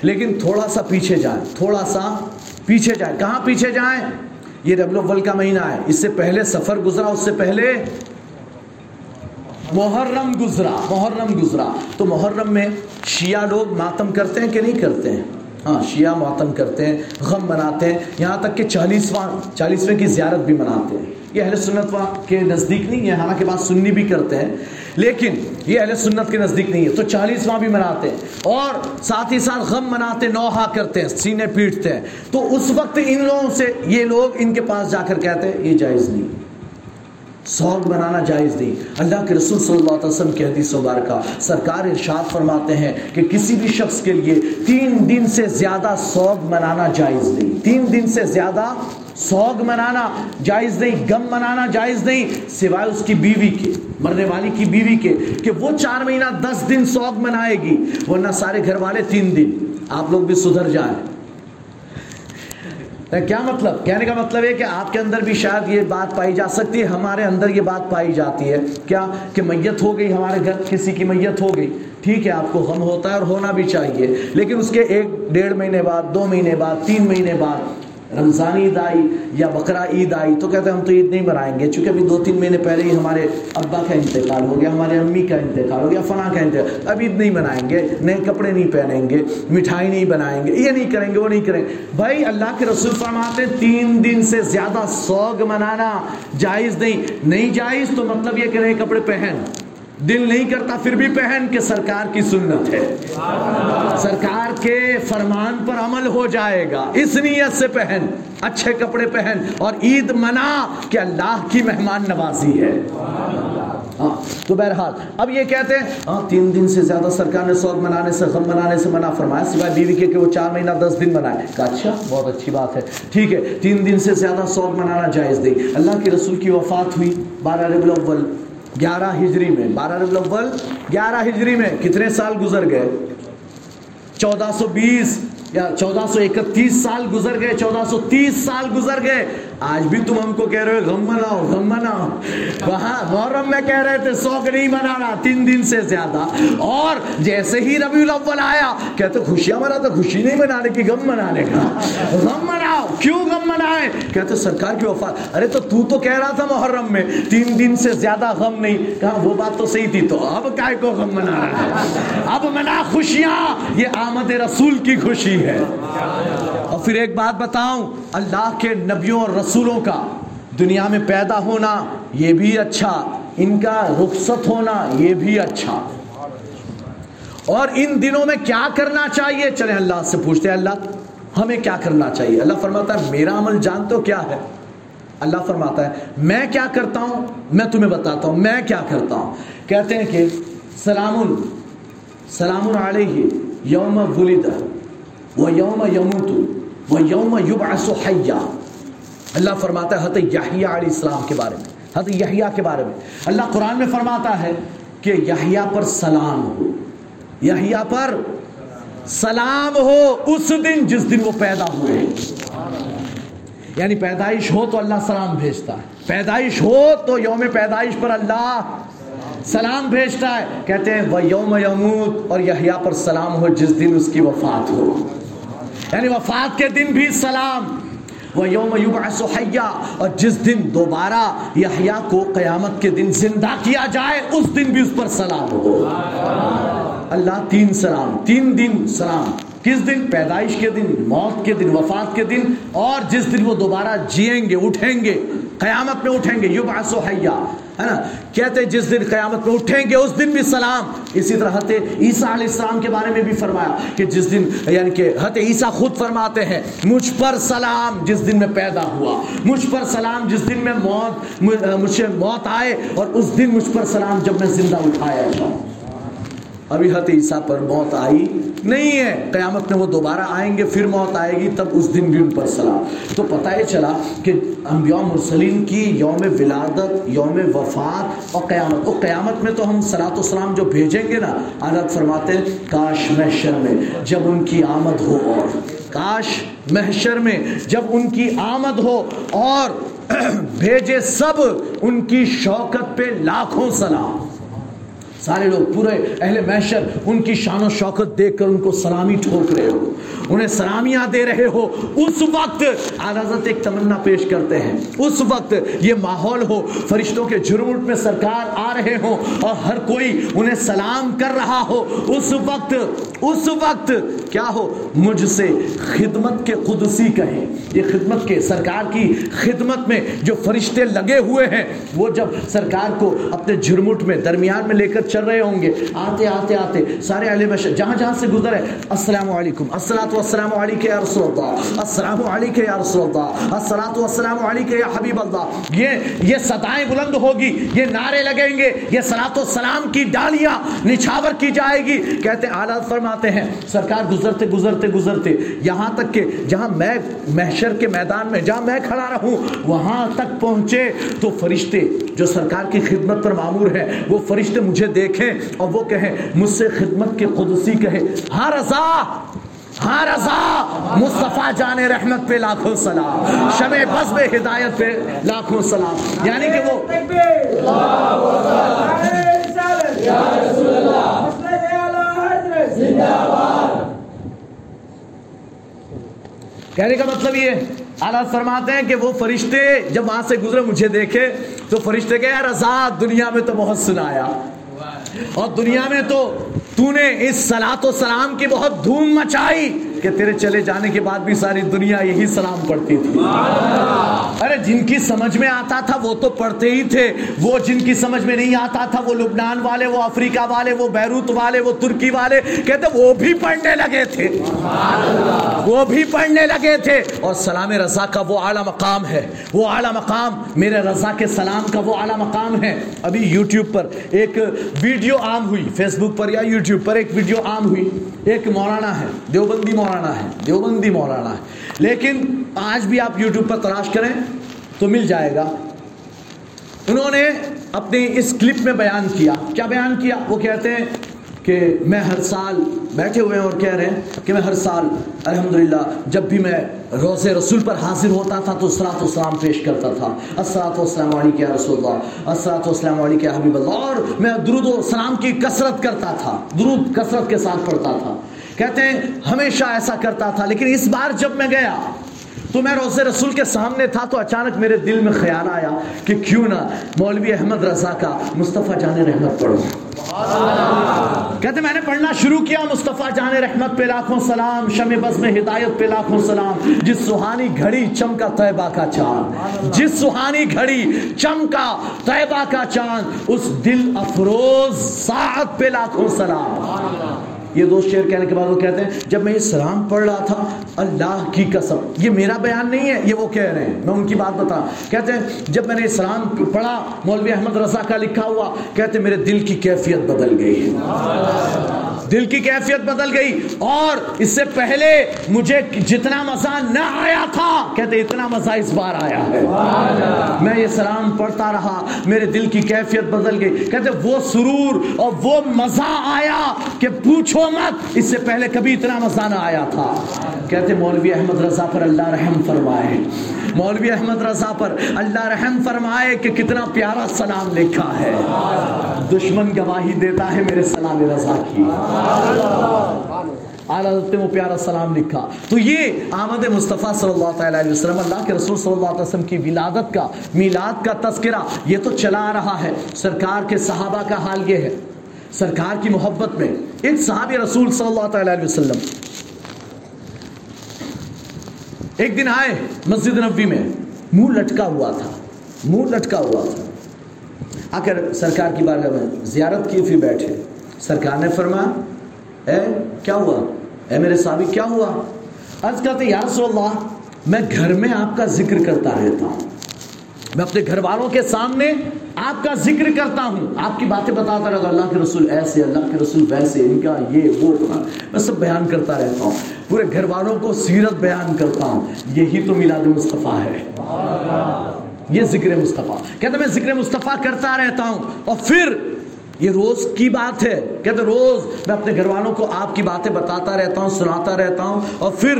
لیکن تھوڑا سا پیچھے جائیں، تھوڑا سا پیچھے جائیں۔ کہاں پیچھے جائیں؟ یہ ربل الاول کا مہینہ ہے۔ اس سے پہلے سفر گزرا، اس سے پہلے محرم گزرا محرم گزرا۔ تو محرم میں شیعہ لوگ ماتم کرتے ہیں کہ نہیں کرتے ہیں؟ ہاں شیعہ ماتم کرتے ہیں، غم مناتے ہیں۔ یہاں تک کہ چالیسواں، چالیسویں کی زیارت بھی مناتے ہیں۔ یہ اہل سنت کے نزدیک نہیں ہے، حالانکہ بات سننی بھی کرتے ہیں۔ لیکن یہ اہل سنت کے نزدیک نہیں ہے، تو چالیسواں بھی مناتے ہیں۔ اور ساتھ ہی ساتھ غم مناتے، نوحہ کرتے ہیں، سینے پیٹتے ہیں۔ تو اس وقت ان لوگوں سے، یہ لوگ ان کے پاس جا کر کہتے ہیں، یہ جائز نہیں۔ سوگ بنانا جائز نہیں۔ اللہ کے رسول صلی اللہ علیہ وسلم کی حدیث مبارکہ، سرکار ارشاد فرماتے ہیں کہ کسی بھی شخص کے لیے تین دن سے زیادہ سوگ منانا جائز نہیں۔ تین دن سے زیادہ سوگ منانا جائز نہیں، غم منانا جائز نہیں، سوائے اس کی بیوی کے، مرنے والی کی بیوی کے، کہ وہ چار مہینہ دس دن سوگ منائے گی، ورنہ سارے گھر والے تین دن۔ آپ لوگ بھی سدھر جائیں۔ کیا مطلب؟ کہنے کا مطلب ہے کہ آپ کے اندر بھی شاید یہ بات پائی جا سکتی ہے، ہمارے اندر یہ بات پائی جاتی ہے۔ کیا؟ کہ میت ہو گئی ہمارے گھر، کسی کی میت ہو گئی۔ ٹھیک ہے، آپ کو غم ہوتا ہے اور ہونا بھی چاہیے، لیکن اس کے ایک ڈیڑھ مہینے بعد، دو مہینے بعد، تین مہینے بعد رمضان عید آئی یا بقرہ عید آئی، تو کہتے ہیں ہم تو عید نہیں منائیں چونکہ ابھی دو تین مہینے پہلے ہی ہمارے ابا کا انتقال ہو گیا، ہمارے امی کا انتقال ہو گیا، فلاں کا انتقال، اب عید نہیں منائیں گے، نئے کپڑے نہیں پہنیں گے، مٹھائی نہیں بنائیں گے، یہ نہیں کریں گے، وہ نہیں کریں گے۔ بھائی، اللہ کے رسول فرماتے تین دن سے زیادہ سوگ منانا جائز نہیں نہیں جائز تو مطلب یہ کہ نئے کپڑے پہن۔ دل نہیں کرتا، پھر بھی پہن کے سرکار کی سنت ہے۔ سرکار کے فرمان پر عمل ہو جائے گا۔ اس نیت سے پہن، اچھے کپڑے پہن۔ اور عید منا کہ اللہ کی مہمان نوازی ہے۔ ہاں تو بہرحال، اب یہ کہتے ہیں ہاں تین دن سے زیادہ سرکار نے سوگ منانے سے، غم منانے سے منع فرمایا، سوائے بیوی کے کہ وہ چار مہینہ دس دن منائے۔ کہا اچھا بہت اچھی بات ہے۔ ٹھیک ہے، تین دن سے زیادہ سوگ منانا جائز نہیں۔ اللہ کے رسول کی وفات ہوئی، بارہ ربی الاول۔ گیارہ ہجری میں، بارہ ربی الاول، گیارہ ہجری میں کتنے سال گزر گئے؟ چودہ سو بیس یا چودہ سو اکتیس سال گزر گئے، چودہ سو تیس سال گزر گئے آج بھی تم ہم کو کہہ رہے ہو، غم مناؤ غم مناؤ۔ وہاں محرم میں کہہ رہے تھے سوگ نہیں منانا، تین دن سے زیادہ۔ اور جیسے ہی ربی الاول آیا، کہتے خوشیاں منا تو خوشی نہیں منانے کی، غم منانے کا۔ غم مناؤ، کیوں غم منائے؟ کہتے سرکار کی وفات۔ ارے تو تو تو کہہ رہا تھا محرم میں، تین دن سے زیادہ غم نہیں۔ کہا، وہ بات تو صحیح تھی، تو اب کائے کو غم منا رہا ہے اب منا خوشیاں، یہ آمد رسول کی خوشی ہے۔ اور پھر ایک بات بتاؤں، اللہ کے نبیوں اور رسولوں کا دنیا میں پیدا ہونا یہ بھی اچھا ان کا رخصت ہونا یہ بھی اچھا۔ اور ان دنوں میں کیا کرنا چاہیے؟ چلے اللہ سے پوچھتے ہیں، اللہ، ہمیں کیا کرنا چاہیے؟ اللہ فرماتا ہے، میرا عمل جانتے ہو کیا ہے؟ اللہ فرماتا ہے، میں کیا کرتا ہوں؟ میں تمہیں بتاتا ہوں، میں کیا کرتا ہوں؟ کہتے ہیں کہ سلام سلام علیہ یوم ولد وہ یوم یموت. وہ یوم یبعث حیا اللہ فرماتا ہے حضرت یحییٰ علیہ السلام کے بارے میں، حضرت یحییٰ کے بارے میں۔ اللہ قرآن میں فرماتا ہے کہ یحییٰ پر سلام ہو۔ یحییٰ پر سلام ہو اس دن جس دن وہ پیدا ہوئے۔ یعنی پیدائش ہو تو اللہ سلام بھیجتا ہے۔ پیدائش ہو تو یوم پیدائش پر اللہ سلام بھیجتا ہے۔ کہتے ہیں وہ یوم یموت اور یحییٰ پر سلام ہو جس دن اس کی وفات ہو۔ یعنی وفات کے دن بھی سلام. وہ یوم حیا. اور جس دن دوبارہ یحییٰ کو قیامت کے دن زندہ کیا جائے، اس دن بھی اس پر سلام ہو. اللہ تین سلام، تین دن سلام. کس دن؟ پیدائش کے دن، موت کے دن، وفات کے دن. اور جس دن وہ دوبارہ جیئیں گے، اٹھیں گے، قیامت میں اٹھیں گے، یبعث حیا. ہے نا؟ کہتے جس دن قیامت میں اٹھیں گے، اس دن بھی سلام۔ اسی طرح حضرت عیسیٰ علیہ السلام کے بارے میں بھی فرمایا کہ جس دن یعنی کہ حضرت عیسیٰ خود فرماتے ہیں، مجھ پر سلام جس دن میں پیدا ہوا، مجھ پر سلام جس دن میں موت، مجھ سے موت آئے، اور اس دن مجھ پر سلام جب میں زندہ اٹھایا۔ جاؤں ابھی حضرت عیسیٰ پر موت آئی نہیں ہے۔ قیامت میں وہ دوبارہ آئیں گے، پھر موت آئے گی، تب اس دن بھی ان پر سلام تو پتہ یہ چلا کہ انبیاء مرسلین کی یوم ولادت، یوم وفات اور قیامت۔ اور قیامت میں تو ہم صلاۃ السلام جو بھیجیں گے نا حضرت فرماتے ہیں، کاش محشر میں جب ان کی آمد ہو اور۔ کاش محشر میں جب ان کی آمد ہو اور بھیجے سب، ان کی شوکت پہ لاکھوں سلام سارے لوگ پورے اہل محشر ان کی شان و شوکت دیکھ کر ان کو سلامی ٹھوک رہے ہو۔ انہیں سلامیاں دے رہے ہو۔ اس وقت حضرت ایک تمنا پیش کرتے ہیں۔ اس وقت یہ ماحول ہو۔ فرشتوں کے جرمٹ میں سرکار آ رہے ہو اور ہر کوئی انہیں سلام کر رہا ہو۔ اس وقت اس وقت کیا ہو؟ مجھ سے خدمت کے قدسی کہیں۔ یہ خدمت کے سرکار کی خدمت میں جو فرشتے لگے ہوئے ہیں، وہ جب سرکار کو اپنے جھرمٹ میں درمیان میں لے کر چل رہے ہوں گے۔ آتے آتے آتے۔ سارے اہل بشر جہاں جہاں سے گزرے، السلام علیکم۔ السلام والسلام علیکم یا رسول اللہ۔ السلام علیکم یا رسول اللہ۔ السلام والسلام علیکم یا حبیب اللہ۔ یہ یہ صدائیں بلند ہوگی، یہ نعرے لگیں گے، یہ صلاۃ والسلام کی ڈالیاں نچھاور کی جائے گی۔ کہتے ہیں اعلیٰ فرماتے ہیں، سرکار گزرتے گزرتے گزرتے۔ یہاں تک کہ جہاں میں محشر کے میدان میں، جہاں میں کھڑا رہوں، وہاں تک پہنچے تو فرشتے جو سرکار کی خدمت پر معمور ہے وہ فرشتے مجھے دے دیکھیں اور وہ کہیں، مجھ سے خدمت کے قدسی کہے ہاں رضا ہاں رضا، مصطفیٰ جان رحمت پہ لاکھوں سلام، شب بس میں ہدایت پہ لاکھوں سلام یعنی کہ وہ کہنے کا مطلب یہ اعلیٰ فرماتے ہیں کہ وہ فرشتے جب وہاں سے گزرے مجھے دیکھے تو فرشتے کہ رضا، دنیا میں تو بہت سنایا۔ اور دنیا میں تو تو نے اس سلاۃ و سلام کی بہت دھوم مچائی کہ تیرے چلے جانے کے بعد بھی ساری دنیا یہی سلام پڑھتی تھی۔ ارے، جن کی سمجھ میں آتا تھا وہ تو پڑھتے ہی تھے۔ وہ جن کی سمجھ میں نہیں آتا تھا، وہ لبنان والے، وہ افریقہ والے، وہ بیروت والے، وہ ترکی والے، کہتے وہ بھی پڑھنے لگے تھے۔ وہ بھی پڑھنے لگے تھے۔ اور سلام رضا کا وہ اعلیٰ مقام ہے۔ وہ اعلیٰ مقام، میرے رضا کے سلام کا وہ اعلیٰ مقام ہے۔ ابھی یوٹیوب پر ایک ویڈیو عام ہوئی، فیس بک پر یا یوٹیوب پر ایک ویڈیو عام ہوئی۔ ایک مولانا ہے، دیوبندی مولانا۔ مولانا ہے، دیوبندی مولانا ہے۔ لیکن آج بھی آپ یوٹیوب پر تلاش کریں تو مل جائے گا۔ انہوں نے اپنی اس کلپ میں بیان کیا۔ کیا بیان کیا؟ وہ کہتے ہیں کہ میں ہر سال بیٹھے ہوئے ہیں اور کہہ رہے ہیں کہ میں ہر سال الحمدللہ جب بھی میں روز رسول پر حاضر ہوتا تھا تو اسرات و اسلام پیش کرتا تھا۔ اسرات وسلام علیہ کیا رسول اللہ اسرات وسلام علیہ کیا حبیب اللہ۔ اور میں درود و سلام کی کثرت کرتا تھا، درود کثرت کے ساتھ پڑھتا تھا۔ کہتے ہیں، ہمیشہ ایسا کرتا تھا، لیکن اس بار جب میں گیا تو میں روز رسول کے سامنے تھا تو اچانک میرے دل میں خیال آیا کہ کیوں نہ مولوی احمد رضا کا مصطفیٰ جان رحمت پڑھوں کہتے میں نے پڑھنا شروع کیا، مصطفیٰ جان رحمت پہ لاکھوں سلام شم بز میں ہدایت پہ لاکھوں سلام۔ جس سہانی گھڑی چمکا طیبہ کا چاند، جس سہانی گھڑی چمکا طیبہ کا چاند، اس دل افروز ساعت پہ لاکھوں سلام۔ یہ دو شعر کہنے کے بعد وہ کہتے ہیں، جب میں یہ سلام پڑھ رہا تھا، اللہ کی قسم، یہ میرا بیان نہیں ہے، یہ وہ کہہ رہے ہیں، میں ان کی بات بتا کہتے ہیں، جب میں نے یہ سلام پڑھا، مولوی احمد رضا کا لکھا ہوا، کہتے ہیں، میرے دل کی کیفیت بدل گئی۔ دل کی کیفیت بدل گئی اور اس سے پہلے مجھے جتنا مزہ نہ آیا تھا، کہتے اتنا مزہ اس بار آیا ہے۔ میں یہ سلام پڑھتا رہا، میرے دل کی کیفیت بدل گئی۔ کہتے وہ سرور اور وہ مزہ آیا کہ پوچھو مت، اس سے پہلے کبھی اتنا مزہ نہ آیا تھا۔ کہتے مولوی احمد رضا پر اللہ رحم فرمائے۔ مولوی احمد رضا پر اللہ رحم فرمائے کہ کتنا پیارا سلام لکھا ہے۔ دشمن گواہی دیتا ہے میرے سلام رضا کی۔ اعلیٰ حضرت وہ پیارا سلام لکھا۔ تو یہ آمد مصطفیٰ صلی اللہ تعالیٰ علیہ وسلم اللہ کے رسول صلی اللہ علیہ وسلم کی ولادت کا میلاد کا تذکرہ یہ تو چلا رہا ہے۔ سرکار کے صحابہ کا حال یہ ہے۔ سرکار کی محبت میں ایک صحابی رسول صلی اللہ تعالیٰ علیہ وسلم ایک دن آئے مسجد نبوی میں منہ لٹکا ہوا تھا۔ منہ لٹکا ہوا تھا۔ آ کر سرکار کی بارگاہ میں زیارت کی پھر بیٹھے۔ سرکار نے فرمایا، اے، کیا ہوا؟ اے میرے صحابی کیا ہوا؟ عرض کرتے یا رسول اللہ، میں گھر میں آپ کا ذکر کرتا رہتا ہوں۔ میں اپنے گھر والوں کے سامنے آپ کا ذکر کرتا ہوں۔ آپ کی باتیں بتاتا رہتا اللہ کے رسول ایسے، اللہ کے رسول ویسے، ان کا یہ وہ۔ میں سب بیان کرتا رہتا ہوں۔ پورے گھر والوں کو سیرت بیان کرتا ہوں۔ یہی تو میلاد مصطفیٰ ہے۔ یہ ذکر مصطفیٰ۔ کہتے میں ذکر مصطفیٰ کرتا رہتا ہوں۔ اور پھر یہ روز کی بات ہے۔ کہتے روز میں اپنے گھر والوں کو آپ کی باتیں بتاتا رہتا ہوں، سناتا رہتا ہوں۔ اور پھر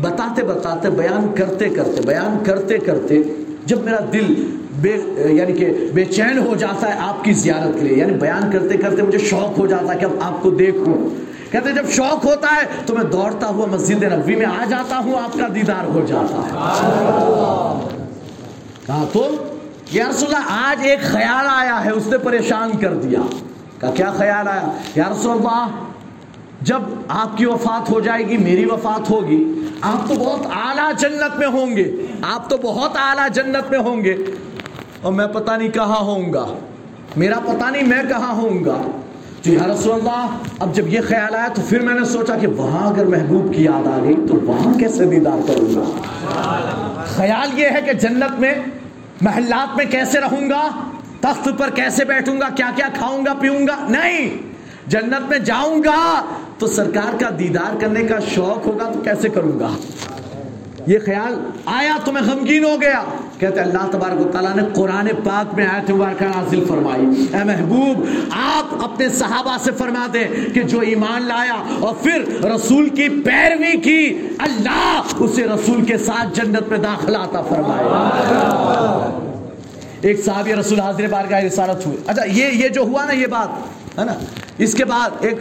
بتاتے بتاتے، بیان کرتے کرتے، بیان کرتے کرتے جب میرا دل بے یعنی کہ بے چین ہو جاتا ہے آپ کی زیارت کے لیے یعنی بیان کرتے کرتے مجھے شوق ہو جاتا ہے کہ اب آپ کو دیکھوں۔ کہتے جب شوق ہوتا ہے تو میں دوڑتا ہوا مسجد نبوی میں آ جاتا ہوں، آپ کا دیدار ہو جاتا ہے۔ کہا تو یا رسول اللہ، آج ایک خیال آیا ہے، اس نے پریشان کر دیا۔ کہا، کیا خیال آیا؟ یا رسول اللہ، جب آپ کی وفات ہو جائے گی، میری وفات ہوگی، آپ تو بہت اعلیٰ جنت میں ہوں گے۔ آپ تو بہت اعلیٰ جنت میں ہوں گے۔ اور میں پتہ نہیں کہاں ہوں گا۔ میرا پتہ نہیں میں کہاں ہوں گا۔ تو یا رسول اللہ، اب جب یہ خیال آیا، تو پھر میں نے سوچا کہ وہاں اگر محبوب کی یاد آ گئی، تو وہاں کیسے دیدار کروں گا؟ خیال یہ ہے کہ جنت میں محلات میں کیسے رہوں گا؟ تخت پر کیسے بیٹھوں گا؟ کیا کیا کھاؤں گا، پیوں گا؟ نہیں! جنت میں جاؤں گا تو سرکار کا دیدار کرنے کا شوق ہوگا تو کیسے کروں گا؟ یہ خیال آیا تو میں غمگین ہو گیا؟ کہتے اللہ تبارک و تعالیٰ نے قرآن پاک میں آیت مبارکہ نازل فرمائی۔ اے محبوب، آپ اپنے صحابہ سے فرما دیں کہ جو ایمان لایا اور پھر رسول کی پیروی کی، اللہ اسے رسول کے ساتھ جنت میں داخل آتا فرمائے۔ ایک صحابی رسول حاضر بارگاہ رسالت ہوئے اچھا یہ یہ جو ہوا نا، یہ بات، ہے نا؟ اس کے بعد ایک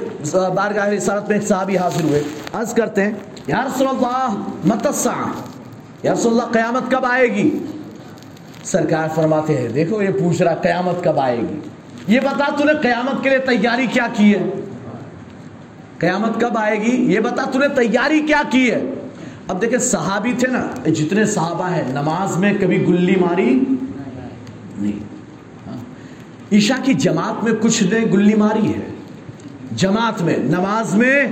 بارگاہ رسالت میں ایک صحابی حاضر ہوئے۔ عرض کرتے ہیں یا رسول اللہ متسع یا رسول اللہ، قیامت کب آئے گی؟ سرکار فرماتے ہیں، دیکھو یہ پوچھ رہا، قیامت کب آئے گی؟ یہ بتا تو نے قیامت کے لیے تیاری کیا کی ہے؟ قیامت کب آئے گی؟ یہ بتا تو نے تیاری کیا کی ہے؟ اب دیکھیں، صحابی تھے نا جتنے صحابہ ہیں، نماز میں کبھی گلی ماری؟ نہیں۔ ہاں۔ عشاء کی جماعت میں کچھ نے گلی ماری ہے؟ جماعت میں، نماز میں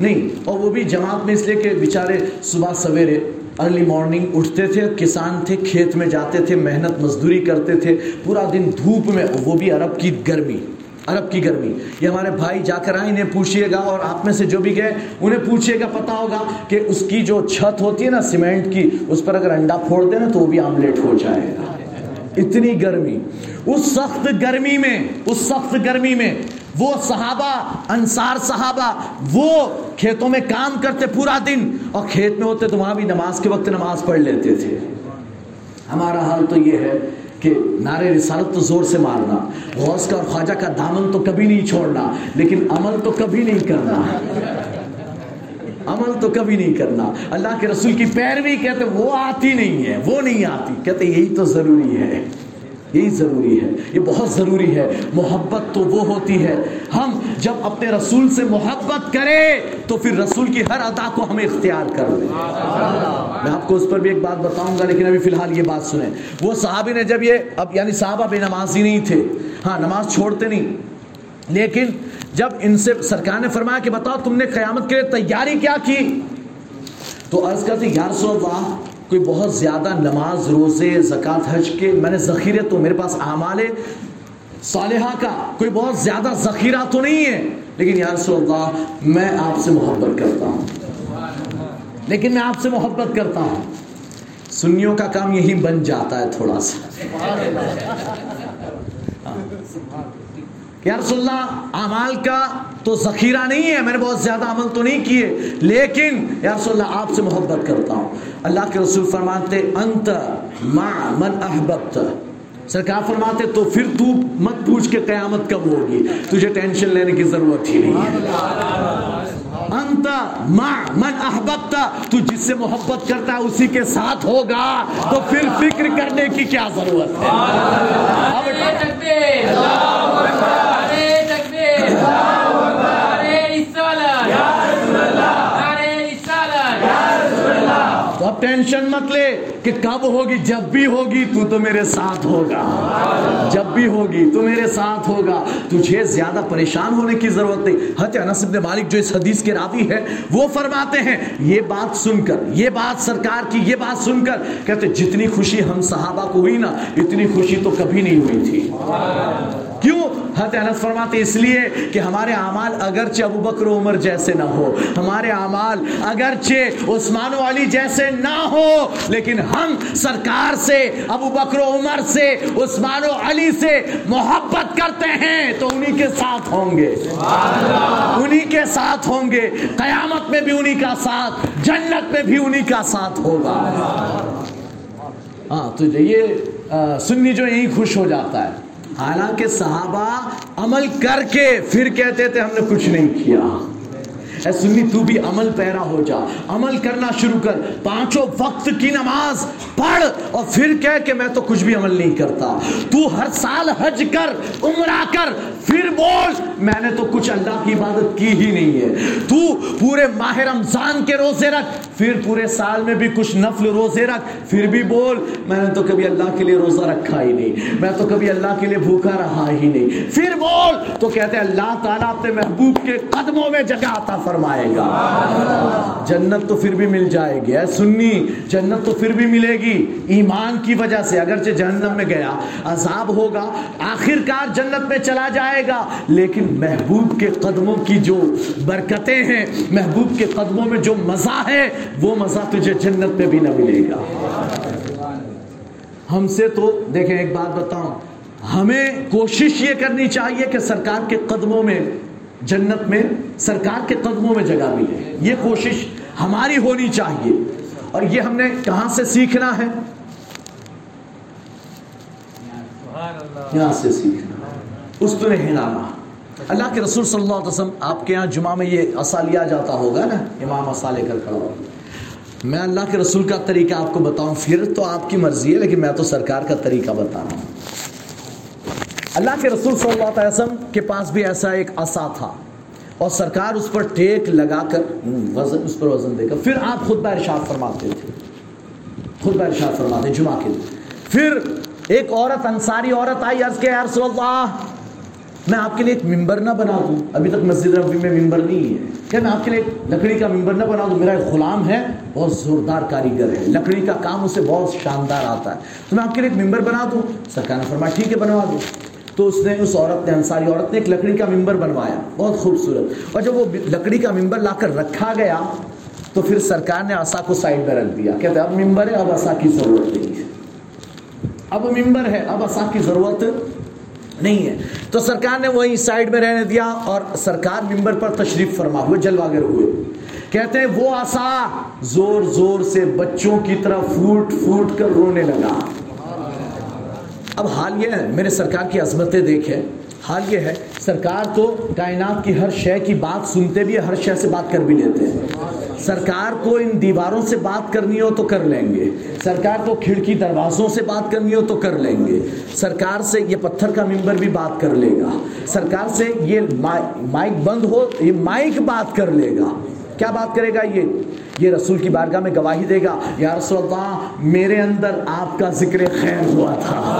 نہیں، اور وہ بھی جماعت میں اس لیے کہ بیچارے صبح سویرے ارلی مارننگ اٹھتے تھے، کسان تھے، کھیت میں جاتے تھے، محنت مزدوری کرتے تھے، پورا دن دھوپ میں وہ بھی عرب کی گرمی، عرب کی گرمی۔ یہ ہمارے بھائی جا کر آئیں، انہیں پوچھئے گا، اور آپ میں سے جو بھی گئے، انہیں پوچھئے گا، پتا ہوگا کہ اس کی جو چھت ہوتی ہے نا، سیمنٹ کی، اس پر اگر انڈا پھوڑ دیں نا، تو وہ بھی آملیٹ ہو جائے گا۔ اتنی گرمی۔ اس سخت گرمی میں، اس سخت گرمی میں وہ صحابہ، انصار صحابہ، وہ کھیتوں میں کام کرتے پورا دن اور کھیت میں ہوتے تو وہاں بھی نماز کے وقت نماز پڑھ لیتے تھے۔ ہمارا حال تو یہ ہے کہ نعرے رسالت تو زور سے مارنا، غوث کا اور خواجہ کا دامن تو کبھی نہیں چھوڑنا، لیکن عمل تو کبھی نہیں کرنا۔ عمل تو کبھی نہیں کرنا۔ اللہ کے رسول کی پیروی کہتے وہ آتی نہیں ہے، وہ نہیں آتی، کہتے یہی تو ضروری ہے۔ یہی ضروری ہے، یہ بہت ضروری ہے۔ محبت تو وہ ہوتی ہے۔ ہم جب اپنے رسول سے محبت کریں تو پھر رسول کی ہر ادا کو ہمیں اختیار کر لیں۔ میں آپ کو اس پر بھی ایک بات بتاؤں گا، لیکن ابھی فی الحال یہ بات سنیں۔ وہ صحابی نے جب یہ اب یعنی صحابہ بے نمازی نہیں تھے۔ ہاں نماز چھوڑتے نہیں۔ لیکن جب ان سے سرکار نے فرمایا کہ بتاؤ تم نے قیامت کے لیے تیاری کیا کی؟ تو عرض کرتی یا رسول اللہ کوئی بہت زیادہ نماز روزے زکوٰۃ حج کے میں نے ذخیرے تو میرے پاس اعمال صالحہ کا کوئی بہت زیادہ ذخیرہ تو نہیں ہے۔ لیکن یا رسول اللہ میں آپ سے محبت کرتا ہوں۔ لیکن میں آپ سے محبت کرتا ہوں۔ سنیوں کا کام یہی بن جاتا ہے تھوڑا سا۔ یا رسول اللہ اعمال کا تو ذخیرہ نہیں ہے میں نے بہت زیادہ عمل تو نہیں کیے لیکن یا رسول اللہ آپ سے محبت کرتا ہوں۔ اللہ کے رسول فرماتے انت مع من احببت۔ سرکار فرماتے تو پھر تو مت پوچھ کے قیامت کب ہوگی۔ تجھے ٹینشن لینے کی ضرورت ہی نہیں ہے۔ انت مع من احببت۔ تو جس سے محبت کرتا ہے اسی کے ساتھ ہوگا۔ تو پھر فکر کرنے کی کیا ضرورت ہے؟ اب ٹینشن مت لے کہ کب ہوگی، جب بھی ہوگی، تو تو میرے ساتھ ہوگا۔ جب بھی ہوگی، تو میرے ساتھ ہوگا۔ تجھے زیادہ پریشان ہونے کی ضرورت نہیں۔ حضرت انس بن مالک جو اس حدیث کے راوی ہے وہ فرماتے ہیں، یہ بات سن کر، یہ بات سرکار کی، یہ بات سن کر کہتے جتنی خوشی ہم صحابہ کو ہوئی نا، اتنی خوشی تو کبھی نہیں ہوئی تھی۔ حضرت انس فرماتے اس لیے کہ ہمارے اعمال اگرچہ ابو بکر و عمر جیسے نہ ہو، ہمارے اعمال اگرچہ عثمان و علی جیسے نہ ہو، لیکن ہم سرکار سے، ابو بکر و عمر سے، عثمان و علی سے محبت کرتے ہیں تو انہی کے ساتھ ہوں گے۔ انہی کے ساتھ ہوں گے۔ قیامت میں بھی انہی کا ساتھ، جنت میں بھی انہی کا ساتھ ہوگا۔ ہاں تو یہ سنی جو یہی خوش ہو جاتا ہے۔ حالانکہ صحابہ عمل کر کے پھر کہتے تھے ہم نے کچھ نہیں کیا۔ اے سنی، تو بھی عمل پیرا ہو جا۔ عمل کرنا شروع کر۔ پانچوں وقت کی نماز پڑھ اور پھر کہہ کہ میں تو کچھ بھی عمل نہیں کرتا۔ تو ہر سال حج کر، عمرہ کر، پھر بول، میں نے تو کچھ اللہ کی عبادت کی ہی نہیں ہے۔ تو پورے ماہ رمضان کے روزے رکھ، پھر پورے سال میں بھی کچھ نفل روزے رکھ، پھر بھی بول، میں نے تو کبھی اللہ کے لیے روزہ رکھا ہی نہیں۔ میں تو کبھی اللہ کے لیے بھوکا رہا ہی نہیں۔ پھر بول، تو کہتے ہیں اللہ تعالیٰ اپنے محبوب کے قدموں میں جگہ آتا فرمائے گا۔ جنت تو پھر بھی مل جائے گی۔ اے سنی، جنت تو پھر بھی ملے گی۔ ایمان کی وجہ سے اگرچہ جہنم میں گیا، عذاب ہوگا آخر کار جنت میں چلا جائے گا، لیکن محبوب کے قدموں کی جو برکتیں ہیں، محبوب کے قدموں میں جو مزہ ہے، وہ مزہ تجھے جنت میں بھی نہ ملے گا۔ ہم سے تو، دیکھیں ایک بات بتاؤں، ہمیں کوشش یہ کرنی چاہیے کہ سرکار کے قدموں میں جنت میں سرکار کے قدموں میں جگہ ملے یہ کوشش ہماری ہونی چاہیے۔ اور یہ ہم نے کہاں سے سیکھنا ہے؟ یہاں سے سیکھنا اس تو ہلانا اللہ کے رسول صلی اللہ علیہ وسلم آپ کے یہاں جمعہ میں یہ اصا لیا جاتا ہوگا نا؟ امام اصا لے کر کھڑا ہوگا۔ میں اللہ کے رسول کا طریقہ آپ کو بتاؤں۔ پھر تو آپ کی مرضی ہے لیکن میں تو سرکار کا طریقہ بتا رہا ہوں۔ اللہ کے رسول صلی اللہ علیہ وسلم کے پاس بھی ایسا ایک اصا تھا اور سرکار اس پر ٹیک لگا کر وزن اس پر وزن دے کر پھر آپ خود ارشاد فرماتے تھے۔ خود ارشاد فرماتے جمعہ کے دن۔ پھر ایک عورت انصاری عورت آئی، عرض کے رسول اللہ، میں آپ کے لیے ایک ممبر نہ بنا دوں۔ ابھی تک مسجد ربی میں ممبر نہیں ہے۔ کیا میں آپ کے لیے ایک لکڑی کا ممبر نہ بنا دوں؟ میرا ایک غلام ہے، بہت زوردار کاریگر ہے۔ لکڑی کا کام اسے بہت شاندار آتا ہے۔ تو میں آپ کے لیے ایک ممبر بنا دوں۔ سرکار نے فرمایا، ٹھیک ہے، بنوا دوں تو اس نے اس عورت نے، انصاری عورت نے ایک لکڑی کا ممبر بنوایا، بہت خوبصورت۔ اور جب وہ لکڑی کا ممبر لا کر رکھا گیا، تو پھر سرکار نے آسا کو سائڈ میں رکھ دیا۔ کہتے اب ممبر ہے، اب آسا کی ضرورت نہیں ہے۔ اب ممبر ہے، اب آسا کی ضرورت نہیں ہے۔ تو سرکار نے وہیں سائڈ میں رہنے دیا اور سرکار ممبر پر تشریف فرما ہوئے جلواگر ہوئے۔ کہتے ہیں، وہ آسا زور زور سے بچوں کی طرح پھوٹ پھوٹ کر رونے لگا۔ اب حال یہ ہے، میرے سرکار کی عظمتیں دیکھیں۔ حال یہ ہے، سرکار تو کائنات کی ہر شے کی بات سنتے بھی ہر شے سے بات کر بھی لیتے ہیں۔ سرکار کو ان دیواروں سے بات کرنی ہو تو کر لیں گے۔ سرکار کو کھڑکی دروازوں سے بات کرنی ہو تو کر لیں گے۔ سرکار سے یہ پتھر کا ممبر بھی بات کر لے گا۔ سرکار سے یہ مائک بند ہو، یہ مائک بات کر لے گا۔ کیا بات کرے گا یہ؟ یہ رسول کی بارگاہ میں گواہی دے گا، یا رسول اللہ، میرے اندر آپ کا ذکر خیر ہوا تھا۔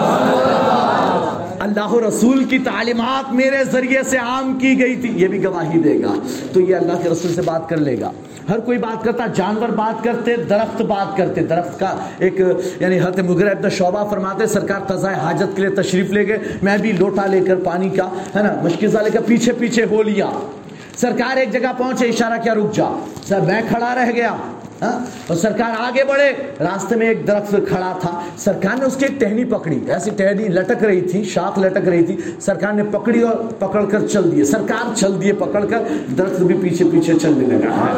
اللہ رسول کی تعلیمات میرے ذریعے سے عام کی گئی تھی، یہ بھی گواہی دے گا۔ تو یہ اللہ کے رسول سے بات کر لے گا۔ ہر کوئی بات کرتا، جانور بات کرتے، درخت بات کرتے۔ درخت کا ایک یعنی حضرت مغر ابن شعبہ فرماتے، سرکار قضاء حاجت کے لیے تشریف لے گئے، میں بھی لوٹا لے کر پانی کا، ہے نا مشکزہ لے کر پیچھے پیچھے ہو لیا۔ سرکار ایک جگہ پہنچے، اشارہ کیا، رک جا۔ سر، میں کھڑا رہ گیا۔ ہاں؟ اور سرکار آگے بڑھے۔ راستے میں ایک درخت کھڑا تھا۔ سرکار نے اس کی ایک ٹہنی پکڑی۔ ایسی ٹہنی لٹک رہی تھی، شاخ لٹک رہی تھی۔ سرکار نے پکڑی اور پکڑ کر چل دیے۔ سرکار چل دیے، پکڑ کر۔ درخت بھی پیچھے پیچھے چلنے لگا۔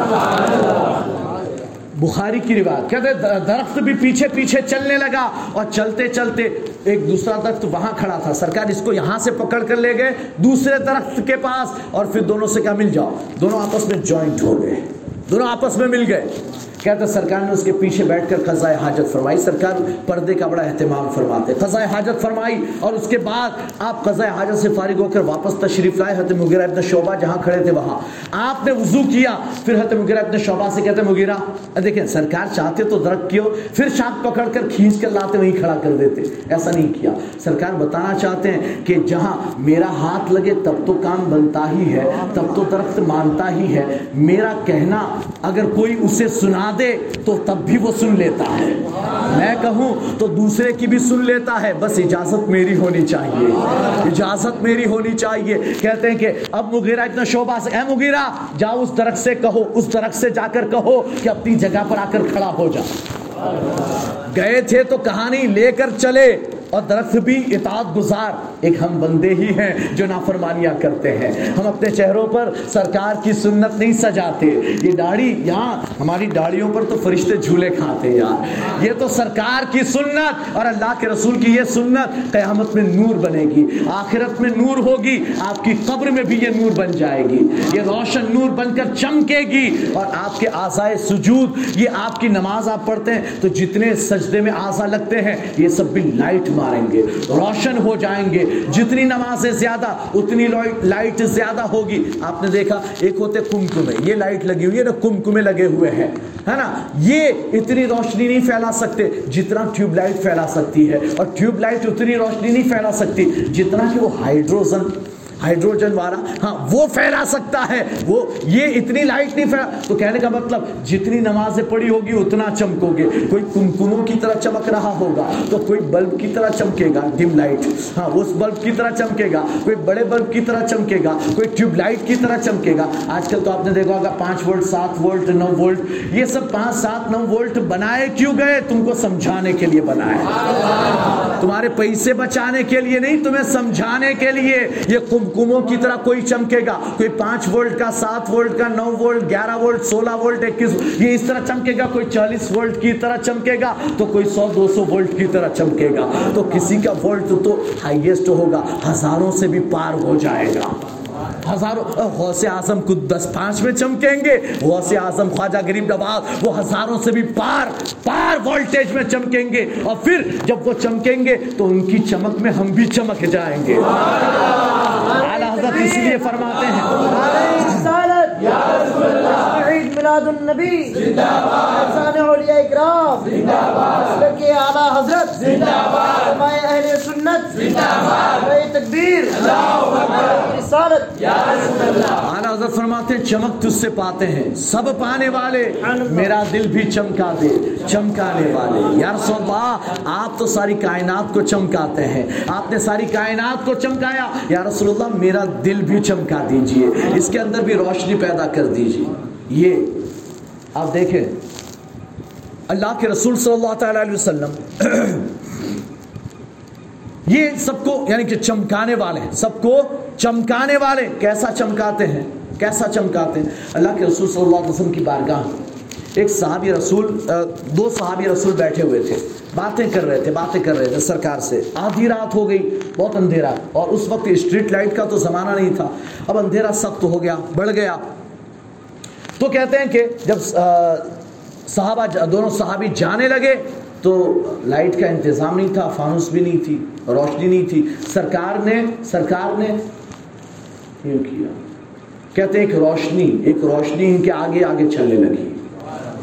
بخاری کی روایت، کہتے درخت بھی پیچھے پیچھے چلنے لگا اور چلتے چلتے ایک دوسرا درخت وہاں کھڑا تھا۔ سرکار اس کو یہاں سے پکڑ کر لے گئے، دوسرے درخت کے پاس اور پھر دونوں سے کیا مل جاؤ۔ دونوں آپس میں جوائنٹ ہو گئے۔ دونوں آپس میں مل گئے۔ کہتے سرکار نے اس کے پیچھے بیٹھ کر قضاء حاجت فرمائی؟ سرکار پردے کا بڑا اہتمام فرماتے قضاء حاجت فرمائی اور اس کے بعد آپ قضاء حاجت سے فارغ ہو کر واپس تشریف لائے حضرت مغیرہ ابن شعبہ جہاں کھڑے تھے وہاں۔ آپ نے وضو کیا، پھر حضرت مغیرہ ابن شعبہ سے کہتے مغیرہ دیکھیں، سرکار چاہتے تو درخت کیوں پھر شاک پکڑ کر کھینچ کر لاتے، وہیں کھڑا کر دیتے۔ ایسا نہیں کیا۔ سرکار بتانا چاہتے ہیں کہ جہاں میرا ہاتھ لگے تب تو کام بنتا ہی ہے، تب تو درخت مانتا ہی ہے۔ میرا کہنا اگر کوئی اسے سنا دے تو تب بھی وہ سن لیتا ہے۔ میں کہوں تو دوسرے کی بھی سن لیتا ہے۔ بس اجازت میری ہونی چاہیے۔ اجازت میری ہونی چاہیے۔ کہتے ہیں کہ اب مغیرہ اتنا شعبہ سے اے مغیرہ، جاؤ اس درخت سے کہو۔ اس درخت سے جا کر کہو کہ اپنی جگہ پر آ کر کھڑا ہو جا۔ گئے تھے تو کہانی لے کر چلے۔ اور درخت بھی اطاعت گزار۔ ایک ہم بندے ہی ہیں جو نافرمانیاں کرتے ہیں۔ ہم اپنے چہروں پر سرکار کی سنت نہیں سجاتے۔ یہ داڑھی، یہاں ہماری داڑھیوں پر تو فرشتے جھولے کھاتے یار۔ یہ تو سرکار کی سنت اور اللہ کے رسول کی یہ سنت قیامت میں نور بنے گی۔ آخرت میں نور ہوگی، آپ کی قبر میں بھی یہ نور بن جائے گی۔ یہ روشن نور بن کر چمکے گی۔ اور آپ کے آزائے سجود، یہ آپ کی نماز آپ پڑھتے ہیں تو جتنے سجدے میں آزا لگتے ہیں، یہ سب بھی لائٹ ماریں گے، روشن ہو جائیں گے۔ جتنی نمازیں زیادہ، اتنی لائٹ زیادہ ہوگی۔ آپ نے دیکھا، ایک ہوتے کمکمے، یہ لائٹ لگی ہوئی ہے نا، کمکمے لگے ہوئے ہیں، ہے نا؟ یہ اتنی روشنی نہیں پھیلا سکتے جتنا ٹیوب لائٹ پھیلا سکتی ہے۔ اور ٹیوب لائٹ اتنی روشنی نہیں پھیلا سکتی جتنا کہ وہ ہائیڈروجن ہائیڈروجن والا ہاں وہ پھیلا سکتا ہے۔ وہ یہ اتنی لائٹ نہیں پھیلا۔ تو کہنے کا مطلب جتنی نمازیں پڑھی ہوگی اتنا چمکو گے کوئی کمکموں کی طرح چمک رہا ہوگا تو کوئی بلب کی طرح چمکے گا ڈم لائٹ ہاں اس بلب کی طرح چمکے گا کوئی بڑے بلب کی طرح چمکے گا کوئی ٹیوب لائٹ کی طرح چمکے گا۔ آج کل تو آپ نے دیکھا ہوگا پانچ وولٹ سات وولٹ نو وولٹ یہ سب پانچ سات نو وولٹ بنائے کیوں گئے؟ تم کو سمجھانے کے لیے بنائے۔ تمہارے پیسے بچانے کے لیے نہیں تمہیں سمجھانے کے لیے۔ یہ کمکموں کی طرح کوئی چمکے گا، کوئی پانچ وولٹ کا، سات وولٹ کا، نو وولٹ، گیارہ وولٹ، سولہ وولٹ، اکیس یہ اس طرح چمکے گا، کوئی چالیس وولٹ کی طرح چمکے گا، تو کوئی سو، دو سو وولٹ کی طرح چمکے گا، تو کسی کا وولٹ تو ہائیسٹ ہوگا، ہزاروں سے بھی پار ہو جائے گا۔ ہزاروں غوث اعظم کو دس پانچ میں چمکیں گے۔ غوث اعظم خواجہ غریب نواز وہ ہزاروں سے بھی پار پار وولٹیج میں چمکیں گے۔ اور پھر جب وہ چمکیں گے تو ان کی چمک میں ہم بھی چمک جائیں گے۔ اعلیٰ حضرت اس لیے فرماتے ہیں۔ عید میلاد النبی. افسان اولیاء اکرام. مسلک اعلی حضرت. علماء اہل سنت. نعرہ تکبیر. رسالت. اعلیٰ حضرت فرماتے ہیں چمک تجھ سے پاتے ہیں۔ سب پانے والے میرا دل بھی چمکا دے چمکانے والے۔ یا رسول اللہ آپ تو ساری کائنات کو چمکاتے ہیں۔ آپ نے ساری کائنات کو چمکایا۔ یا رسول اللہ میرا دل بھی چمکا دیجیے۔ اس کے اندر بھی روشنی پیدا کر دیجیے۔ یہ آپ دیکھیں، اللہ کے رسول صلی اللہ تعالیٰ علیہ وسلم یہ سب کو یعنی کہ چمکانے والے، سب کو چمکانے والے کیسا چمکاتے ہیں؟ کیسا چمکاتے ہیں؟ اللہ کے رسول صلی اللہ علیہ وسلم کی بارگاہ۔ ایک صحابی رسول دو صحابی رسول بیٹھے ہوئے تھے۔ باتیں کر رہے تھے، باتیں کر رہے تھے سرکار سے۔ آدھی رات ہو گئی، بہت اندھیرا۔ اور اس وقت اسٹریٹ لائٹ کا تو زمانہ نہیں تھا۔ اب اندھیرا سخت ہو گیا، بڑھ گیا۔ تو کہتے ہیں کہ جب صحابہ دونوں صحابی جانے لگے تو لائٹ کا انتظام نہیں تھا، فانوس بھی نہیں تھی، روشنی نہیں تھی۔ سرکار نے سرکار نے کیوں کیا؟ کہتے ہیں ایک روشنی ایک روشنی ان کے آگے آگے چلنے لگی۔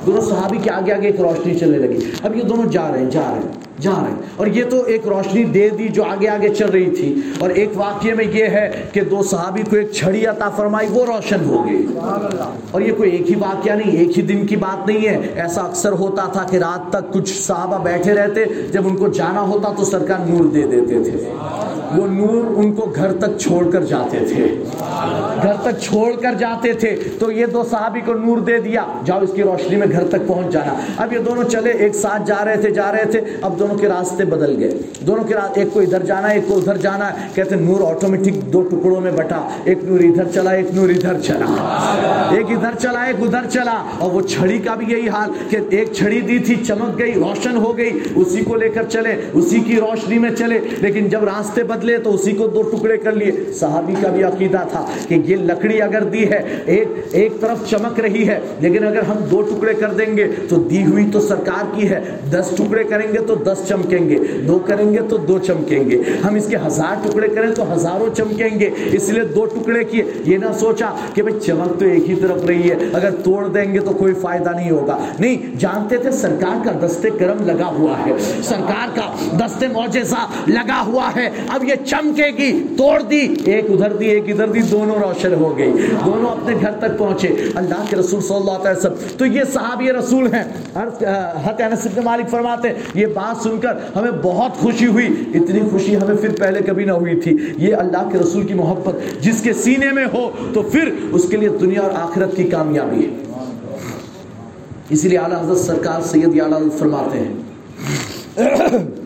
دونوں صحابی کے آگے آگے ایک روشنی چلنے لگی۔ اب یہ دونوں جا رہے ہیں، جا رہے ہیں۔ جا رہے ہیں اور یہ تو ایک روشنی دے دی جو آگے آگے چل رہی تھی۔ اور ایک واقعے میں یہ ہے کہ دو صحابی کو ایک چھڑی عطا فرمائی، وہ روشن ہو گئی اور یہ کوئی ایک ہی واقعہ نہیں، ایک ہی دن کی بات نہیں ہے۔ ایسا اکثر ہوتا تھا کہ رات تک کچھ صحابہ بیٹھے رہتے، جب ان کو جانا ہوتا تو سرکار نور دے دیتے تھے۔ وہ نور ان کو گھر تک چھوڑ کر جاتے تھے۔ گھر تک چھوڑ کر جاتے تھے۔ تو یہ دو صحابی کو نور دے دیا۔ جاؤ اس کی روشنی میں گھر تک پہنچ جانا۔ اب یہ دونوں چلے، ایک ساتھ جا رہے تھے، جا رہے تھے۔ اب دونوں کے راستے بدل گئے۔ دونوں کے راستے، ایک کو ادھر جانا، ایک کو ادھر جانا۔ کہتے نور آٹومیٹک دو ٹکڑوں میں بٹا۔ ایک نور ادھر چلا، ایک نور ادھر چلا۔ ایک ادھر چلا، ایک ادھر چلا۔ اور وہ چھڑی کا بھی یہی حال کہ ایک چھڑی دی تھی، چمک گئی، روشن ہو گئی۔ اسی کو لے کر چلے، اسی کی روشنی میں چلے۔ لیکن جب راستے بدل بدلے تو اسی کو دو ٹکڑے کر لیے۔ صحابی کا بھی عقیدہ تھا کہ یہ لکڑی اگر دی ہے، ایک ایک طرف چمک رہی ہے، لیکن اگر ہم دو ٹکڑے کر دیں گے تو دی ہوئی تو سرکار کی ہے۔ دس ٹکڑے کریں گے تو دس چمکیں گے، دو کریں گے تو دو چمکیں گے۔ ہم اس کے ہزار ٹکڑے کریں تو ہزاروں چمکیں گے۔ اس لیے دو ٹکڑے کیے۔ یہ نہ سوچا کہ بھئی چمک تو ایک ہی طرف رہی ہے، اگر توڑ دیں گے تو کوئی فائدہ نہیں ہوگا۔ نہیں، جانتے تھے سرکار کا دست کرم لگا ہوا ہے۔ سرکار کا دست معجزہ لگا ہوا ہے۔ اب یہ چمکے گی، توڑ دی۔ ایک ادھر دی، ایک ادھر دی، دونوں روشن ہو گئی۔ دونوں اپنے گھر تک پہنچے۔ اللہ کے رسول صلی اللہ علیہ وسلم۔ تو یہ صحابی رسول ہیں۔ حضرت انس بن مالک فرماتے ہیں، یہ بات سن کر ہمیں بہت خوشی ہوئی۔ اتنی خوشی ہمیں پھر پہلے کبھی نہ ہوئی تھی۔ یہ اللہ کے رسول کی محبت جس کے سینے میں ہو، تو پھر اس کے لیے دنیا اور آخرت کی کامیابی ہے۔ اسی لیے اعلیٰ حضرت سرکار سید اعلیٰ فرماتے ہیں۔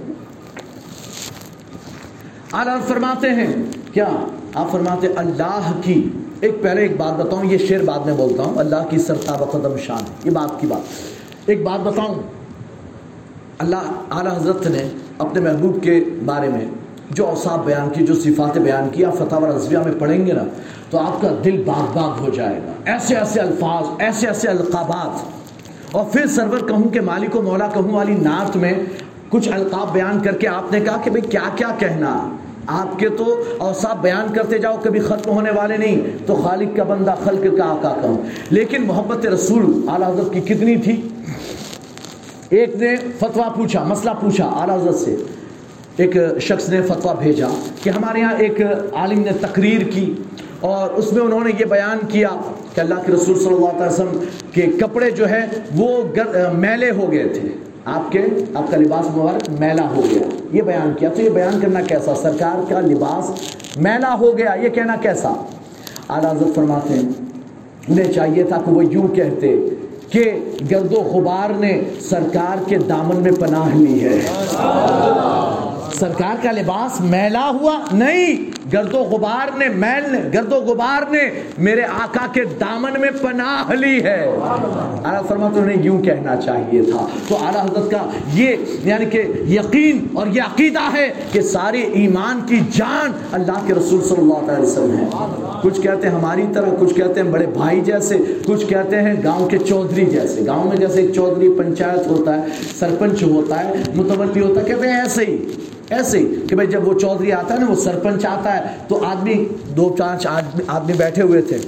اعلیٰ فرماتے ہیں، کیا آپ فرماتے ہیں اللہ کی، ایک پہلے ایک بات بتاؤں، یہ شعر بعد میں بولتا ہوں، اللہ کی سرتاب قدم شان یہ بات کی بات۔ ایک بات بتاؤں، اللہ اعلیٰ حضرت نے اپنے محبوب کے بارے میں جو اوصاف بیان کی جو صفات بیان کی آپ فتح و رضویہ میں پڑھیں گے نا، تو آپ کا دل باغ باغ ہو جائے گا۔ ایسے ایسے الفاظ، ایسے ایسے القابات۔ اور پھر سرور کہوں کہ مالک و مولا کہوں والی نعت میں کچھ القاب بیان کر کے آپ نے کہا کہ بھئی کیا کیا کہنا۔ آپ کے تو اوصاف بیان کرتے جاؤ، کبھی ختم ہونے والے نہیں، تو خالق کا بندہ خلق کا آقا کہوں لیکن محبت رسول اعلیٰ حضرت کی کتنی تھی؟ ایک نے فتویٰ پوچھا، مسئلہ پوچھا اعلیٰ حضرت سے۔ ایک شخص نے فتویٰ بھیجا کہ ہمارے یہاں ایک عالم نے تقریر کی اور اس میں انہوں نے یہ بیان کیا کہ اللہ کے رسول صلی اللہ علیہ وسلم کے کپڑے جو ہے وہ میلے ہو گئے تھے۔ آپ کے آپ کا لباس مبارک میلا ہو گیا۔ یہ بیان کیا تو یہ بیان کرنا کیسا؟ سرکار کا لباس میلا ہو گیا، یہ کہنا کیسا؟ اعلیٰ حضرت فرماتے ہیں، انہیں چاہیے تھا کہ وہ یوں کہتے کہ گرد و غبار نے سرکار کے دامن میں پناہ لی ہے۔ سرکار کا لباس میلا ہوا نہیں۔ گرد و غبار نے میل نے، گرد و غبار نے میرے آقا کے دامن میں پناہ لی ہے۔ اعلیٰ فرماتے انہیں یوں کہنا چاہیے تھا۔ تو اعلیٰ حضرت کا یہ یعنی کہ یقین اور یہ عقیدہ ہے کہ سارے ایمان کی جان اللہ کے رسول صلی اللہ علیہ وسلم ہے۔ کچھ کہتے ہیں ہماری طرح کچھ کہتے ہیں بڑے بھائی جیسے، کچھ کہتے ہیں گاؤں کے چودھری جیسے۔ گاؤں میں جیسے ایک چودھری پنچایت ہوتا ہے، سرپنچ ہوتا ہے، متولی ہوتا ہے، کہتے ہیں ایسے ہی ایسے ہی کہ بھائی جب وہ چودھری آتا ہے نا، وہ سرپنچ آتا ہے تو آدمی دو چانچ آدمی بیٹھے ہوئے تھے۔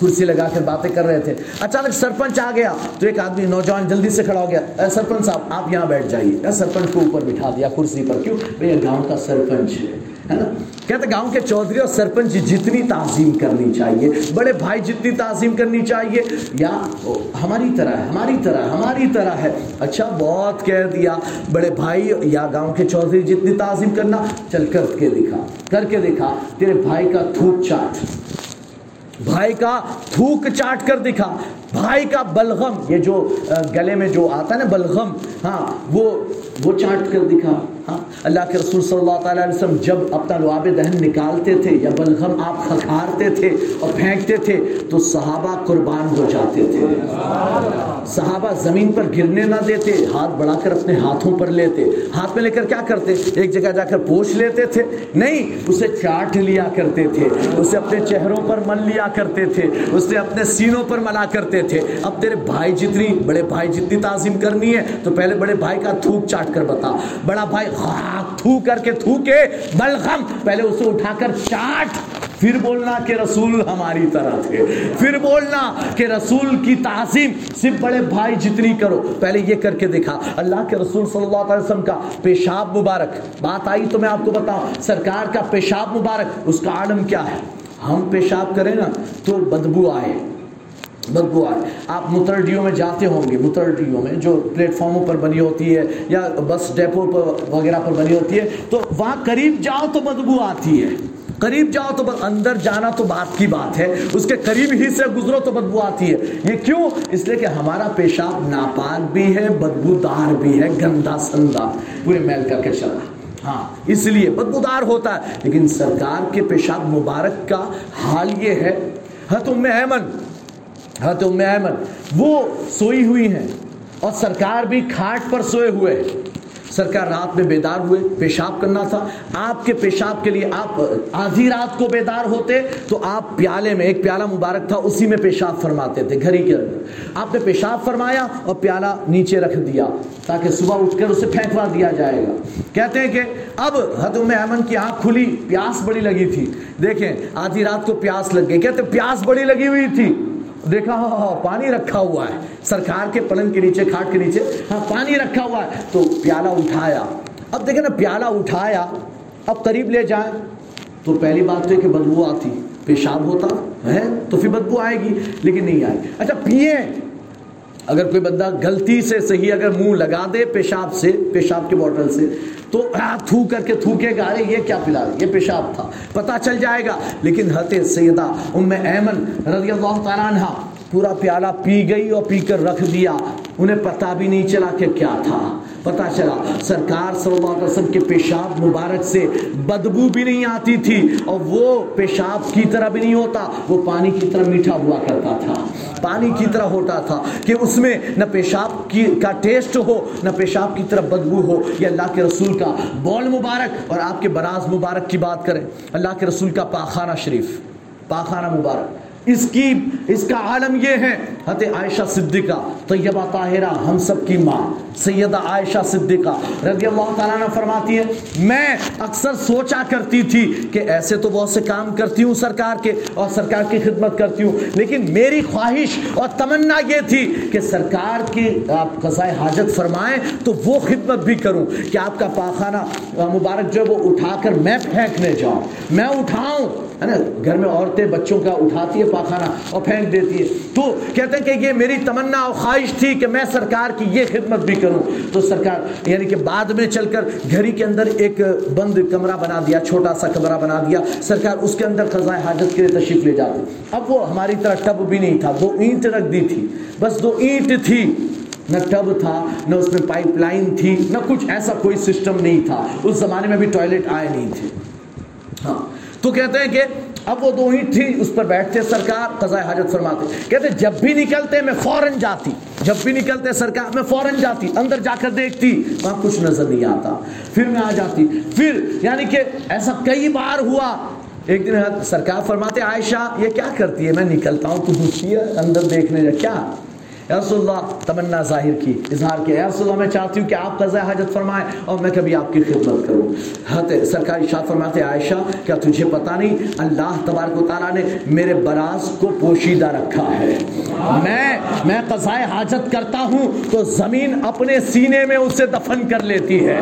کرسی لگا کر باتیں کر رہے تھے۔ اچانک سرپنچ آ گیا۔ تو ایک آدمی نوجوان جلدی سے کھڑا ہو گیا۔ اے سرپنچ صاحب، آپ یہاں بیٹھ جائیے۔ سرپنچ کو اوپر بٹھا دیا کرسی پر۔ کیوں؟ بھائی گاؤں کا سرپنچ ہے نا؟ کہتے گاؤں کے چودھری اور سرپنچ جتنی تعظیم کرنی چاہیے، بڑے بھائی جتنی تعظیم کرنی چاہیے۔ یا ہماری طرح ہے، ہماری طرح ہماری طرح ہے۔ اچھا بہت کہہ دیا۔ بڑے بھائی، یا گاؤں کے چودھری جتنی تعظیم کرنا۔ چل کر کے دکھا، کر کے دکھا۔ تیرے بھائی کا تھوک چاٹ۔ بھائی کا تھوک چاٹ کر دکھا۔ بھائی کا بلغم، یہ جو گلے میں جو آتا ہے نا بلغم ہاں وہ وہ چاٹ کر دکھا۔ ہاں اللہ کے رسول صلی اللہ تعالیٰ علیہ وسلم جب اپنا لعاب دہن نکالتے تھے یا بلغم آپ کھکھارتے تھے اور پھینکتے تھے تو صحابہ قربان ہو جاتے تھے۔ صحابہ زمین پر گرنے نہ دیتے، ہاتھ بڑھا کر اپنے ہاتھوں پر لیتے۔ ہاتھ میں لے کر کیا کرتے؟ ایک جگہ جا کر پوچھ لیتے تھے۔ نہیں، اسے چاٹ لیا کرتے تھے، اسے اپنے چہروں پر مل لیا کرتے تھے، اسے اپنے سینوں پر ملا کرتے تھے۔ اب تیرے بھائی جتنی، بڑے بھائی جتنی تعظیم کرنی ہے، تو پہلے بڑے بھائی کا تھوک چاٹ کر بتا۔ بڑا بھائی تھو کر کے تھوکے بلغم پہلے اسے اٹھا کر چاٹ۔ پھر بولنا کہ رسول ہماری طرح تھے۔ پھر بولنا کہ رسول کی تعظیم صرف بڑے بھائی جتنی کرو۔ پہلے یہ کر کے دکھا اللہ کے رسول صلی اللہ علیہ وسلم کا پیشاب مبارک۔ بات آئی تو میں آپ کو بتاؤں۔ سرکار کا پیشاب مبارک، اس کا عالم کیا ہے؟ ہم پیشاب کریں نا تو بدبو آئے۔ بدبو آئے۔ آپ مترڈیوں میں جاتے ہوں گے، مترڈیوں میں جو پلیٹ فارموں پر بنی ہوتی ہے یا بس ڈیپو پر وغیرہ پر بنی ہوتی ہے، تو وہاں قریب جاؤ تو بدبو آتی ہے۔ قریب جاؤ تو اندر جانا تو بات کی بات ہے۔ اس کے قریب ہی سے گزرو تو بدبو آتی ہے۔ یہ کیوں؟ اس لیے کہ ہمارا پیشاب ناپاک بھی ہے بدبو دار بھی ہے، گندا سندا۔ پورے میل کر کے چلا۔ ہاں اس لیے بدبودار ہوتا ہے۔ لیکن سرکار کے پیشاب مبارک کا حال یہ ہے۔ حت ام ایمن حت ام ایمن، وہ سوئی ہوئی ہیں اور سرکار بھی کھاٹ پر سوئے ہوئے۔ سرکار رات میں بیدار ہوئے، پیشاب کرنا تھا۔ آپ کے پیشاب کے لیے آپ آدھی رات کو بیدار ہوتے تو آپ پیالے میں، ایک پیالہ مبارک تھا، اسی میں پیشاب فرماتے تھے گھر ہی کے اندر۔ آپ نے پیشاب فرمایا اور پیالہ نیچے رکھ دیا تاکہ صبح اٹھ کر اسے پھینکوا دیا جائے گا۔ کہتے ہیں کہ اب حدم ایمن کی آنکھ کھلی، پیاس بڑی لگی تھی۔ دیکھیں، آدھی رات کو پیاس لگ گئی۔ کہتے پیاس بڑی لگی ہوئی تھی۔ دیکھا ہاں ہاں پانی رکھا ہوا ہے۔ سرکار کے پلنگ کے نیچے، کھاٹ کے نیچے ہاں پانی رکھا ہوا ہے۔ تو پیالہ اٹھایا۔ اب دیکھیں نا، پیالہ اٹھایا۔ اب قریب لے جائیں۔ تو پہلی بات تو ہے کہ بدبو آتی۔ پیشاب ہوتا ہے تو پھر بدبو آئے گی، لیکن نہیں آئے اچھا پیئے اگر کوئی بندہ غلطی سے صحیح اگر منہ لگا دے پیشاب سے، پیشاب کے بوٹل سے، تو تھو کر کے تھوکے گا ارے یہ کیا پلا یہ پیشاب تھا پتہ چل جائے گا۔ لیکن حت سیدہ ام ایمن رضی اللہ تعالیٰ عنہ پورا پیالہ پی گئی اور پی کر رکھ دیا۔ انہیں پتہ بھی نہیں چلا کہ کیا تھا۔ پتا چلا سرکار صلی اللہ علیہ وسلم کے پیشاب مبارک سے بدبو بھی نہیں آتی تھی اور وہ پیشاب کی طرح بھی نہیں ہوتا، وہ پانی کی طرح میٹھا ہوا کرتا تھا۔ پانی کی طرح ہوتا تھا کہ اس میں نہ پیشاب کی کا ٹیسٹ ہو، نہ پیشاب کی طرح بدبو ہو۔ یہ اللہ کے رسول کا بول مبارک اور آپ کے براز مبارک کی بات کریں۔ اللہ کے رسول کا پاخانہ شریف، پاخانہ مبارک۔ اس کی اس کا عالم یہ ہے حت عائشہ صدیقہ، طیبہ طاہرہ، ہم سب کی ماں، سیدہ عائشہ صدیقہ رضی اللہ تعالیٰ نے فرماتی ہے، میں اکثر سوچا کرتی تھی کہ ایسے تو بہت سے کام کرتی ہوں سرکار کے اور سرکار کی خدمت کرتی ہوں، لیکن میری خواہش اور تمنا یہ تھی کہ سرکار کی آپ قضاء حاجت فرمائیں تو وہ خدمت بھی کروں کہ آپ کا پاخانہ مبارک جو ہے وہ اٹھا کر میں پھینکنے جاؤں، میں اٹھاؤں ہے نا، گھر میں عورتیں بچوں کا اٹھاتی ہے پاخانہ اور پھینک دیتی ہے تو کہتے ہیں کہ یہ میری تمنا اور خواہش تھی کہ میں سرکار کی یہ خدمت بھی کروں۔ تو سرکار یعنی کہ بعد میں چل کر گھری کے اندر ایک بند کمرہ بنا دیا، چھوٹا سا کمرہ بنا دیا۔ سرکار اس کے اندر قضاء حاجت کے لیے تشریف لے جاتے اب وہ ہماری طرح ٹب بھی نہیں تھا، دو اینٹ رکھ دی تھی۔ بس دو اینٹ تھی۔ نہ ٹب تھا، نہ اس میں پائپ لائن تھی، نہ کچھ ایسا کوئی سسٹم نہیں تھا۔ اس زمانے میں بھی ٹوائلٹ آئے نہیں تھے۔ ہاں۔ تو کہتے ہیں کہ اب وہ دو اینٹ تھی، اس پر بیٹھتے سرکار، قضاء حاجت فرماتے۔ کہتے جب بھی نکلتے میں فوراً جاتی، جب بھی نکلتے سرکار، میں فوراً جاتی، اندر جا کر دیکھتی وہاں کچھ نظر نہیں آتا۔ پھر میں آ جاتی۔ پھر یعنی کہ ایسا کئی بار ہوا۔ ایک دن سرکار فرماتے، عائشہ، یہ کیا کرتی ہے؟ میں نکلتا ہوں، تو دوسری اندر دیکھنے جا کیا؟ یا رسول اللہ، تمنا ظاہر کی، اظہار کیا یا رسول اللہ، میں چاہتی ہوں کہ آپ قضاء حاجت فرمائیں اور میں کبھی آپ کی خدمت کروں۔ حت سرکاری شاہ فرماتے عائشہ، کیا تجھے پتہ نہیں؟ اللہ تبارک و تعالیٰ نے میرے براز کو پوشیدہ رکھا ہے۔ میں میں قضاء حاجت کرتا ہوں تو زمین اپنے سینے میں اسے دفن کر لیتی ہے۔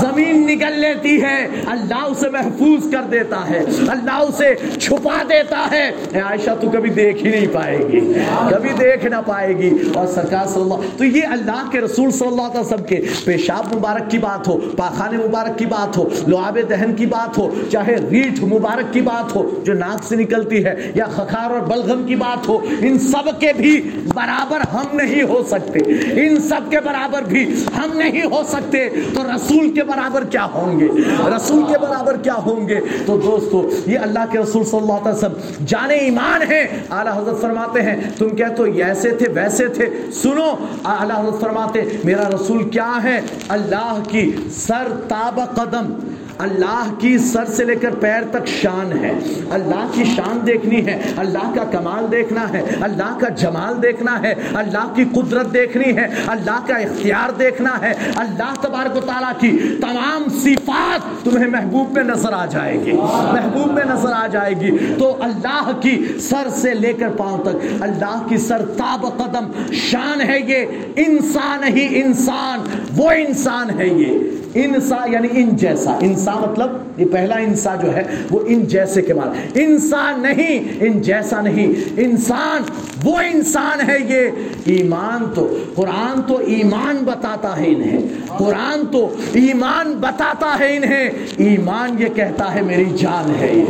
زمین نکل لیتی ہے، اللہ اسے محفوظ کر دیتا ہے، اللہ اسے چھپا دیتا ہے۔ اے عائشہ، تو کبھی دیکھ ہی نہیں پائے گی۔ کبھی دیکھ نہ پائے گی۔ گی اور سرکار صلی اللہ تو یہ اللہ کے رسول صلی اللہ علیہ وسلم کے پیشاب مبارک کی بات ہو، پاخانے مبارک کی بات ہو، لعاب دہن کی بات ہو، چاہے ریٹھ مبارک کی بات ہو، جو ناک سے نکلتی ہے یا خخار اور بلغم کی بات ہو، ان سب کے بھی برابر ہم نہیں ہو سکتے۔ ان سب کے برابر بھی ہم نہیں ہو سکتے۔ تو رسول کے برابر کیا ہوں گے؟ رسول کے برابر کیا ہوں گے؟ تو دوستو، یہ اللہ کے رسول صلی اللہ علیہ وسلم جانے ایمان ہیں اعلیٰ حضرت فرماتے ہیں، تم کہتے ہو یہ ایسے تھے، ویسے کیسے تھے سنو اللہ فرماتے میرا رسول کیا ہے؟ اللہ کی سر تاب قدم۔ اللہ کی سر سے لے کر پیر تک شان ہے۔ اللہ کی شان دیکھنی ہے، اللہ کا کمال دیکھنا ہے، اللہ کا جمال دیکھنا ہے، اللہ کی قدرت دیکھنی ہے، اللہ کا اختیار دیکھنا ہے۔ اللہ تبارک و تعالیٰ کی تمام صفات تمہیں محبوب میں نظر آ جائے گی۔ محبوب میں نظر آ جائے گی۔ تو اللہ کی سر سے لے کر پاؤں تک، اللہ کی سر تاب قدم، شان ہے یہ۔ انسان ہی انسان، وہ انسان ہے یہ۔ انسا یعنی ان جیسا، انسا مطلب یہ پہلا انسا جو ہے وہ ان جیسے کے معنی انسان نہیں، ان جیسا نہیں۔ انسان، وہ انسان ہے یہ۔ ایمان تو، قرآن تو ایمان بتاتا ہے انہیں۔ قرآن تو ایمان بتاتا ہے انہیں۔ ایمان یہ کہتا ہے میری جان ہے۔ یہ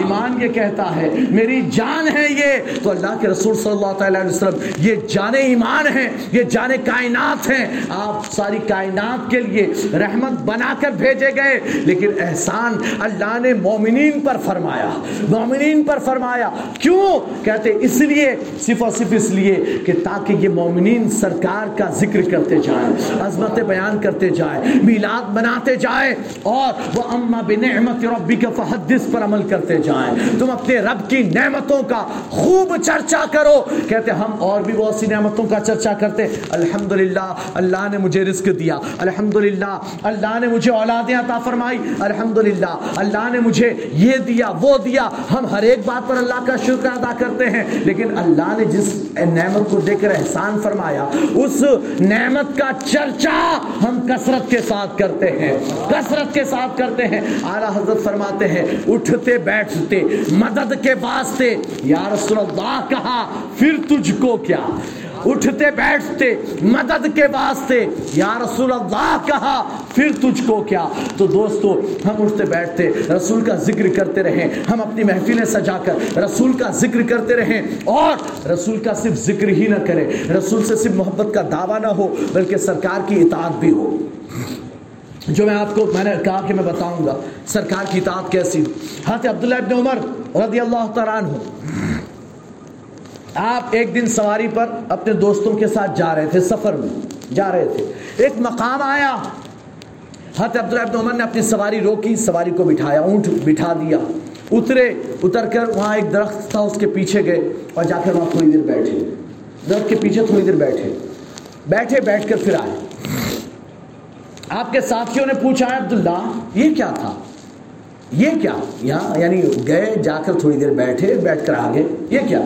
ایمان یہ کہتا ہے میری جان ہے یہ۔ تو اللہ کے رسول صلی اللہ علیہ وسلم، یہ جان ایمان ہے، یہ جان کائنات ہیں آپ ساری کائنات کے لیے لیے رحمت بنا کر بھیجے گئے۔ لیکن احسان اللہ نے مومنین پر فرمایا۔ مومنین پر فرمایا۔ کیوں؟ کہتے اس لیے صرف اور صرف اس لیے کہ تاکہ یہ مومنین سرکار کا ذکر کرتے جائیں، عظمت بیان کرتے جائیں، میلاد مناتے جائیں اور وہ اما بنعمت ربی کا فحدث پر عمل کرتے جائیں۔ تم اپنے رب کی نعمتوں کا خوب چرچا کرو۔ کہتے ہم اور بھی بہت سی نعمتوں کا چرچا کرتے۔ الحمدللہ، اللہ نے مجھے رزق دیا۔ الحمدللہ اللہ نے مجھے اولادیں عطا فرمائی، الحمدللہ، اللہ نے مجھے یہ دیا، وہ دیا۔ ہم ہر ایک بات پر اللہ کا شکر ادا کرتے ہیں، لیکن اللہ نے جس نعمت کو دے کر احسان فرمایا، اس نعمت کا چرچا ہم کثرت کے ساتھ کرتے ہیں، کثرت کے ساتھ کرتے ہیں۔ اعلیٰ حضرت فرماتے ہیں، اٹھتے، بیٹھتے، مدد کے واسطے، یا رسول اللہ، کہا، پھر تجھ کو کیا؟ اٹھتے بیٹھتے مدد کے واسطے، یا رسول اللہ کہا، پھر تجھ کو کیا؟ تو دوستو، ہم اٹھتے بیٹھتے رسول کا ذکر کرتے رہیں، ہم اپنی محفلیں سجا کر رسول کا ذکر کرتے رہیں، اور رسول کا صرف ذکر ہی نہ کریں، رسول سے صرف محبت کا دعویٰ نہ ہو، بلکہ سرکار کی اطاعت بھی ہو۔ جو میں آپ کو، میں نے کہا کہ میں بتاؤں گا، سرکار کی اطاعت کیسی؟ حضرت عبداللہ ابن عمر رضی اللہ تعالیٰ عنہ۔ آپ ایک دن سواری پر اپنے دوستوں کے ساتھ جا رہے تھے، سفر میں جا رہے تھے۔ ایک مقام آیا۔ حضرت عبداللہ ابن عمر نے اپنی سواری روکی، سواری کو بٹھایا، اونٹ بٹھا دیا۔ اترے، اتر کر وہاں ایک درخت تھا، اس کے پیچھے گئے اور جا کر وہاں تھوڑی دیر بیٹھے۔ درخت کے پیچھے تھوڑی دیر بیٹھے۔ بیٹھے، بیٹھ کر پھر آئے۔ آپ کے ساتھیوں نے پوچھا عبداللہ، یہ کیا تھا؟ یہ کیا؟ یہاں یعنی گئے، جا کر تھوڑی دیر بیٹھے، بیٹھ کر آگے۔ یہ کیا؟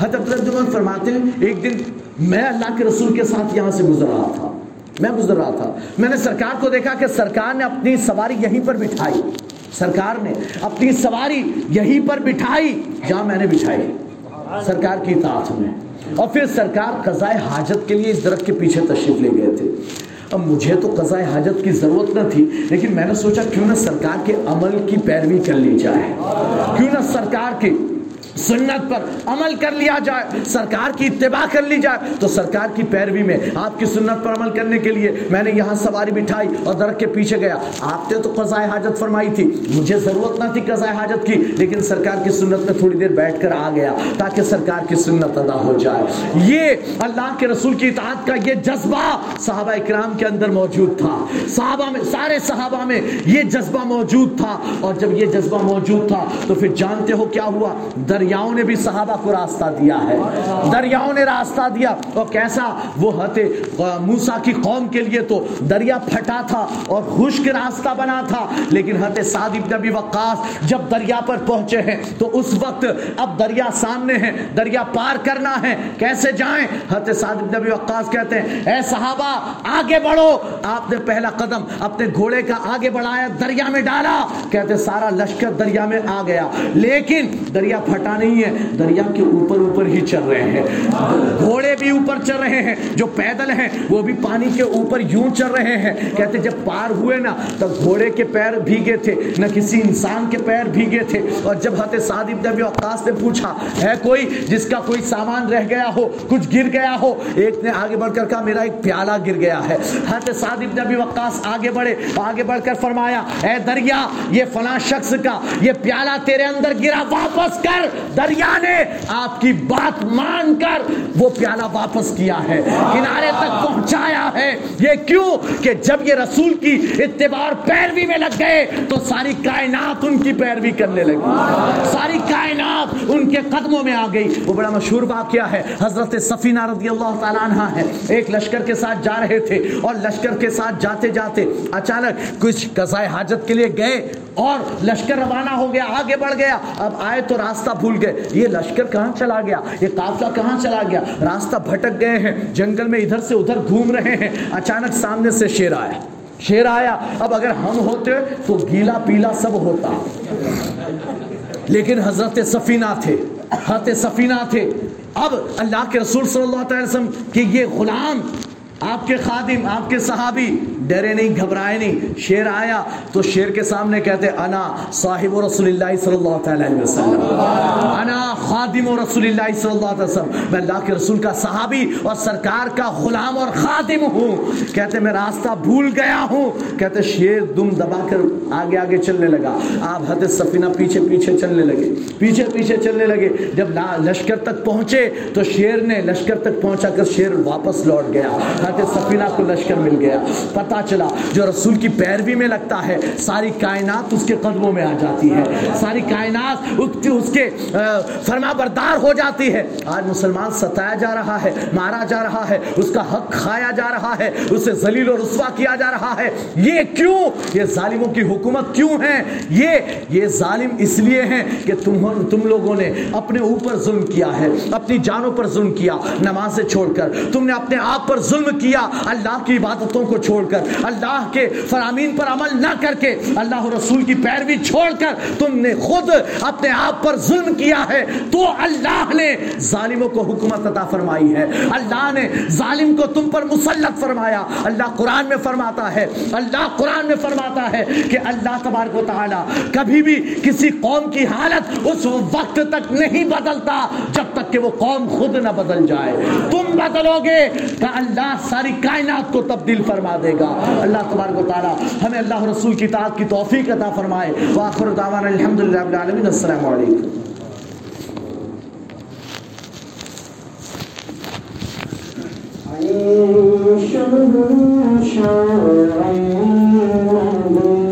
حضرت عبداللہ فرماتے ہیں، ایک دن میں اللہ کے رسول کے ساتھ یہاں سے گزر رہا تھا۔ میں گزر رہا تھا۔ میں نے سرکار کو دیکھا کہ سرکار نے اپنی سواری یہیں پر بٹھائی۔ سرکار نے اپنی سواری یہیں پر بٹھائی، جہاں میں نے بٹھائی۔ سرکار کی اطاعت میں۔ اور پھر سرکار قضائے حاجت کے لیے اس درخت کے پیچھے تشریف لے گئے تھے۔ اب مجھے تو قضاء حاجت کی ضرورت نہ تھی، لیکن میں نے سوچا کیوں نہ سرکار کے عمل کی پیروی کر لی جائے۔ کیوں نہ سرکار کی سنت پر عمل کر لیا جائے، سرکار کی اتباع کر لی جائے، تو سرکار کی پیروی میں، آپ کی سنت پر عمل کرنے کے لیے میں نے یہاں سواری بٹھائی اور درخت کے پیچھے گیا۔ آپ نے تو قضاء حاجت فرمائی تھی، مجھے ضرورت نہ تھی قضاء حاجت کی، لیکن سرکار کی سنت میں تھوڑی دیر بیٹھ کر آ گیا تاکہ سرکار کی سنت ادا ہو جائے۔ یہ اللہ کے رسول کی اطاعت کا یہ جذبہ صحابہ اکرام کے اندر موجود تھا۔ صحابہ میں، سارے صحابہ میں یہ جذبہ موجود تھا۔ اور جب یہ جذبہ موجود تھا تو پھر جانتے ہو کیا ہوا؟ در دریاؤں نے بھی صحابہ کو راستہ دیا ہے۔ دریاؤں نے راستہ دیا۔ اور کیسا؟ وہ حت موسیٰ کی قوم کے لیے تو دریا پھٹا تھا اور خشک راستہ بنا تھا۔ لیکن حت سعد ابن ابی وقاص جب دریا پر پہنچے ہیں تو اس وقت اب دریا سامنے ہے، دریا پار کرنا ہے۔ کیسے جائیں؟ حت سعد ابن ابی وقاص کہتے ہیں، اے صحابہ، آگے بڑھو۔ آپ نے پہلا قدم اپنے گھوڑے کا آگے بڑھایا، دریا میں ڈالا۔ کہتے سارا لشکر دریا میں آ گیا۔ لیکن دریا پھٹا نہیں ہے، دریا کے اوپر اوپر ہی چل رہے ہیں۔ گھوڑے بھی اوپر چل رہے ہیں، جو پیدل ہیں، وہ بھی پانی کے اوپر یوں چل رہے ہیں۔ کہتے جب پار ہوئے نا تو گھوڑے کے پیر بھیگے تھے، نہ کسی انسان کے پیر بھیگے تھے۔ اور جب حضرت سعد ابن ابی وقاص نے پوچھا، ہے کوئی جس کا کوئی سامان رہ گیا ہو، کچھ گر گیا ہو؟ ایک نے آگے بڑھ کر کہا، میرا ایک پیالہ گر گیا ہے۔ حضرت سعد ابن ابی وقاص آگے بڑھے، آگے بڑھ کر فرمایا، اے دریا، یہ فلاں شخص کا، یہ پیالہ تیرے اندر گرا، واپس کر۔ دریا نے آپ کی بات مان کر وہ پیالہ واپس کیا ہے، کنارے تک پہنچایا ہے۔ یہ کیوں؟ کہ جب یہ رسول کی اتبار پیروی میں لگ گئے تو ساری کائنات ان کی پیروی کرنے لگی۔ ساری کائنات ان کے قدموں میں آ گئی۔ وہ بڑا مشہور واقعہ ہے، حضرت سفینہ رضی اللہ تعالیٰ عنہ ہے۔ ایک لشکر کے ساتھ جا رہے تھے اور لشکر کے ساتھ جاتے جاتے اچانک کچھ قضائے حاجت کے لیے گئے اور لشکر روانہ ہو گیا، آگے بڑھ گیا۔ اب آئے تو راستہ بھول بھول گئے۔ یہ لشکر کہاں چلا گیا؟ یہ قافلہ کہاں چلا گیا؟ راستہ بھٹک گئے ہیں، جنگل میں ادھر سے ادھر گھوم رہے ہیں۔ اچانک سامنے سے شیر آیا۔ شیر آیا۔ اب اگر ہم ہوتے تو گیلا پیلا سب ہوتا۔ لیکن حضرت سفینہ تھے۔ حضرت سفینہ تھے۔ اب اللہ کے رسول صلی اللہ علیہ وسلم کہ یہ غلام آپ کے خادم، آپ کے صحابی، ڈرے نہیں، گھبرائے نہیں، شیر آیا تو شیر کے سامنے کہتے، انا صاحب رسول اللہ صلی اللہ تعالی علیہ وسلم۔ انا خادم رسول اللہ صلی اللہ علیہ وسلم۔ میں اللہ کے رسول کا صحابی اور سرکار کا غلام اور خادم ہوں۔ کہتے، میں راستہ بھول گیا ہوں۔ کہتے، شیر دم دبا کر آگے آگے چلنے لگا۔ آپ حد سفینہ پیچھے پیچھے چلنے لگے۔ پیچھے پیچھے چلنے لگے۔ جب لشکر تک پہنچے تو شیر نے لشکر تک پہنچا کر شیر واپس لوٹ گیا۔ حد سفینہ کو لشکر مل گیا۔ پتا چلا جو رسول کی پیروی میں لگتا ہے، ساری کائنات اس کے قدموں میں آ جاتی ہے۔ ساری کائنات اس کے فرما بردار ہو جاتی ہے۔ آج مسلمان ستایا جا رہا ہے، مارا جا رہا ہے، اس کا حق کھایا جا رہا ہے، اسے ذلیل و رسوا کیا جا رہا ہے۔ یہ کیوں؟ یہ ظالموں کی حکومت کیوں ہے؟ یہ یہ ظالم اس لیے ہیں کہ تم تم لوگوں نے اپنے اوپر ظلم کیا ہے، اپنی جانوں پر ظلم کیا نمازیں چھوڑ کر۔ تم نے اپنے آپ پر ظلم کیا اللہ کی عبادتوں کو چھوڑ کر، اللہ کے فرامین پر عمل نہ کر کے، اللہ رسول کی پیروی چھوڑ کر تم نے خود اپنے آپ پر ظلم کیا ہے، تو اللہ نے ظالموں کو حکومت عطا فرمائی ہے۔ اللہ نے ظالم کو تم پر مسلط فرمایا۔ اللہ قرآن میں فرماتا ہے، اللہ قرآن میں فرماتا ہے کہ اللہ تبارک و تعالی کبھی بھی کسی قوم کی حالت اس وقت تک نہیں بدلتا جب تک کہ وہ قوم خود نہ بدل جائے۔ تم بدلو گے کہ اللہ ساری کائنات کو تبدیل فرما دے گا۔ اللہ تبارک و تعالی ہمیں اللہ رسول کی تعداد کی توفیق عطا فرمائے۔ واخر دعوانا الحمدللہ رب العالمین، السلام علیکم۔ Allah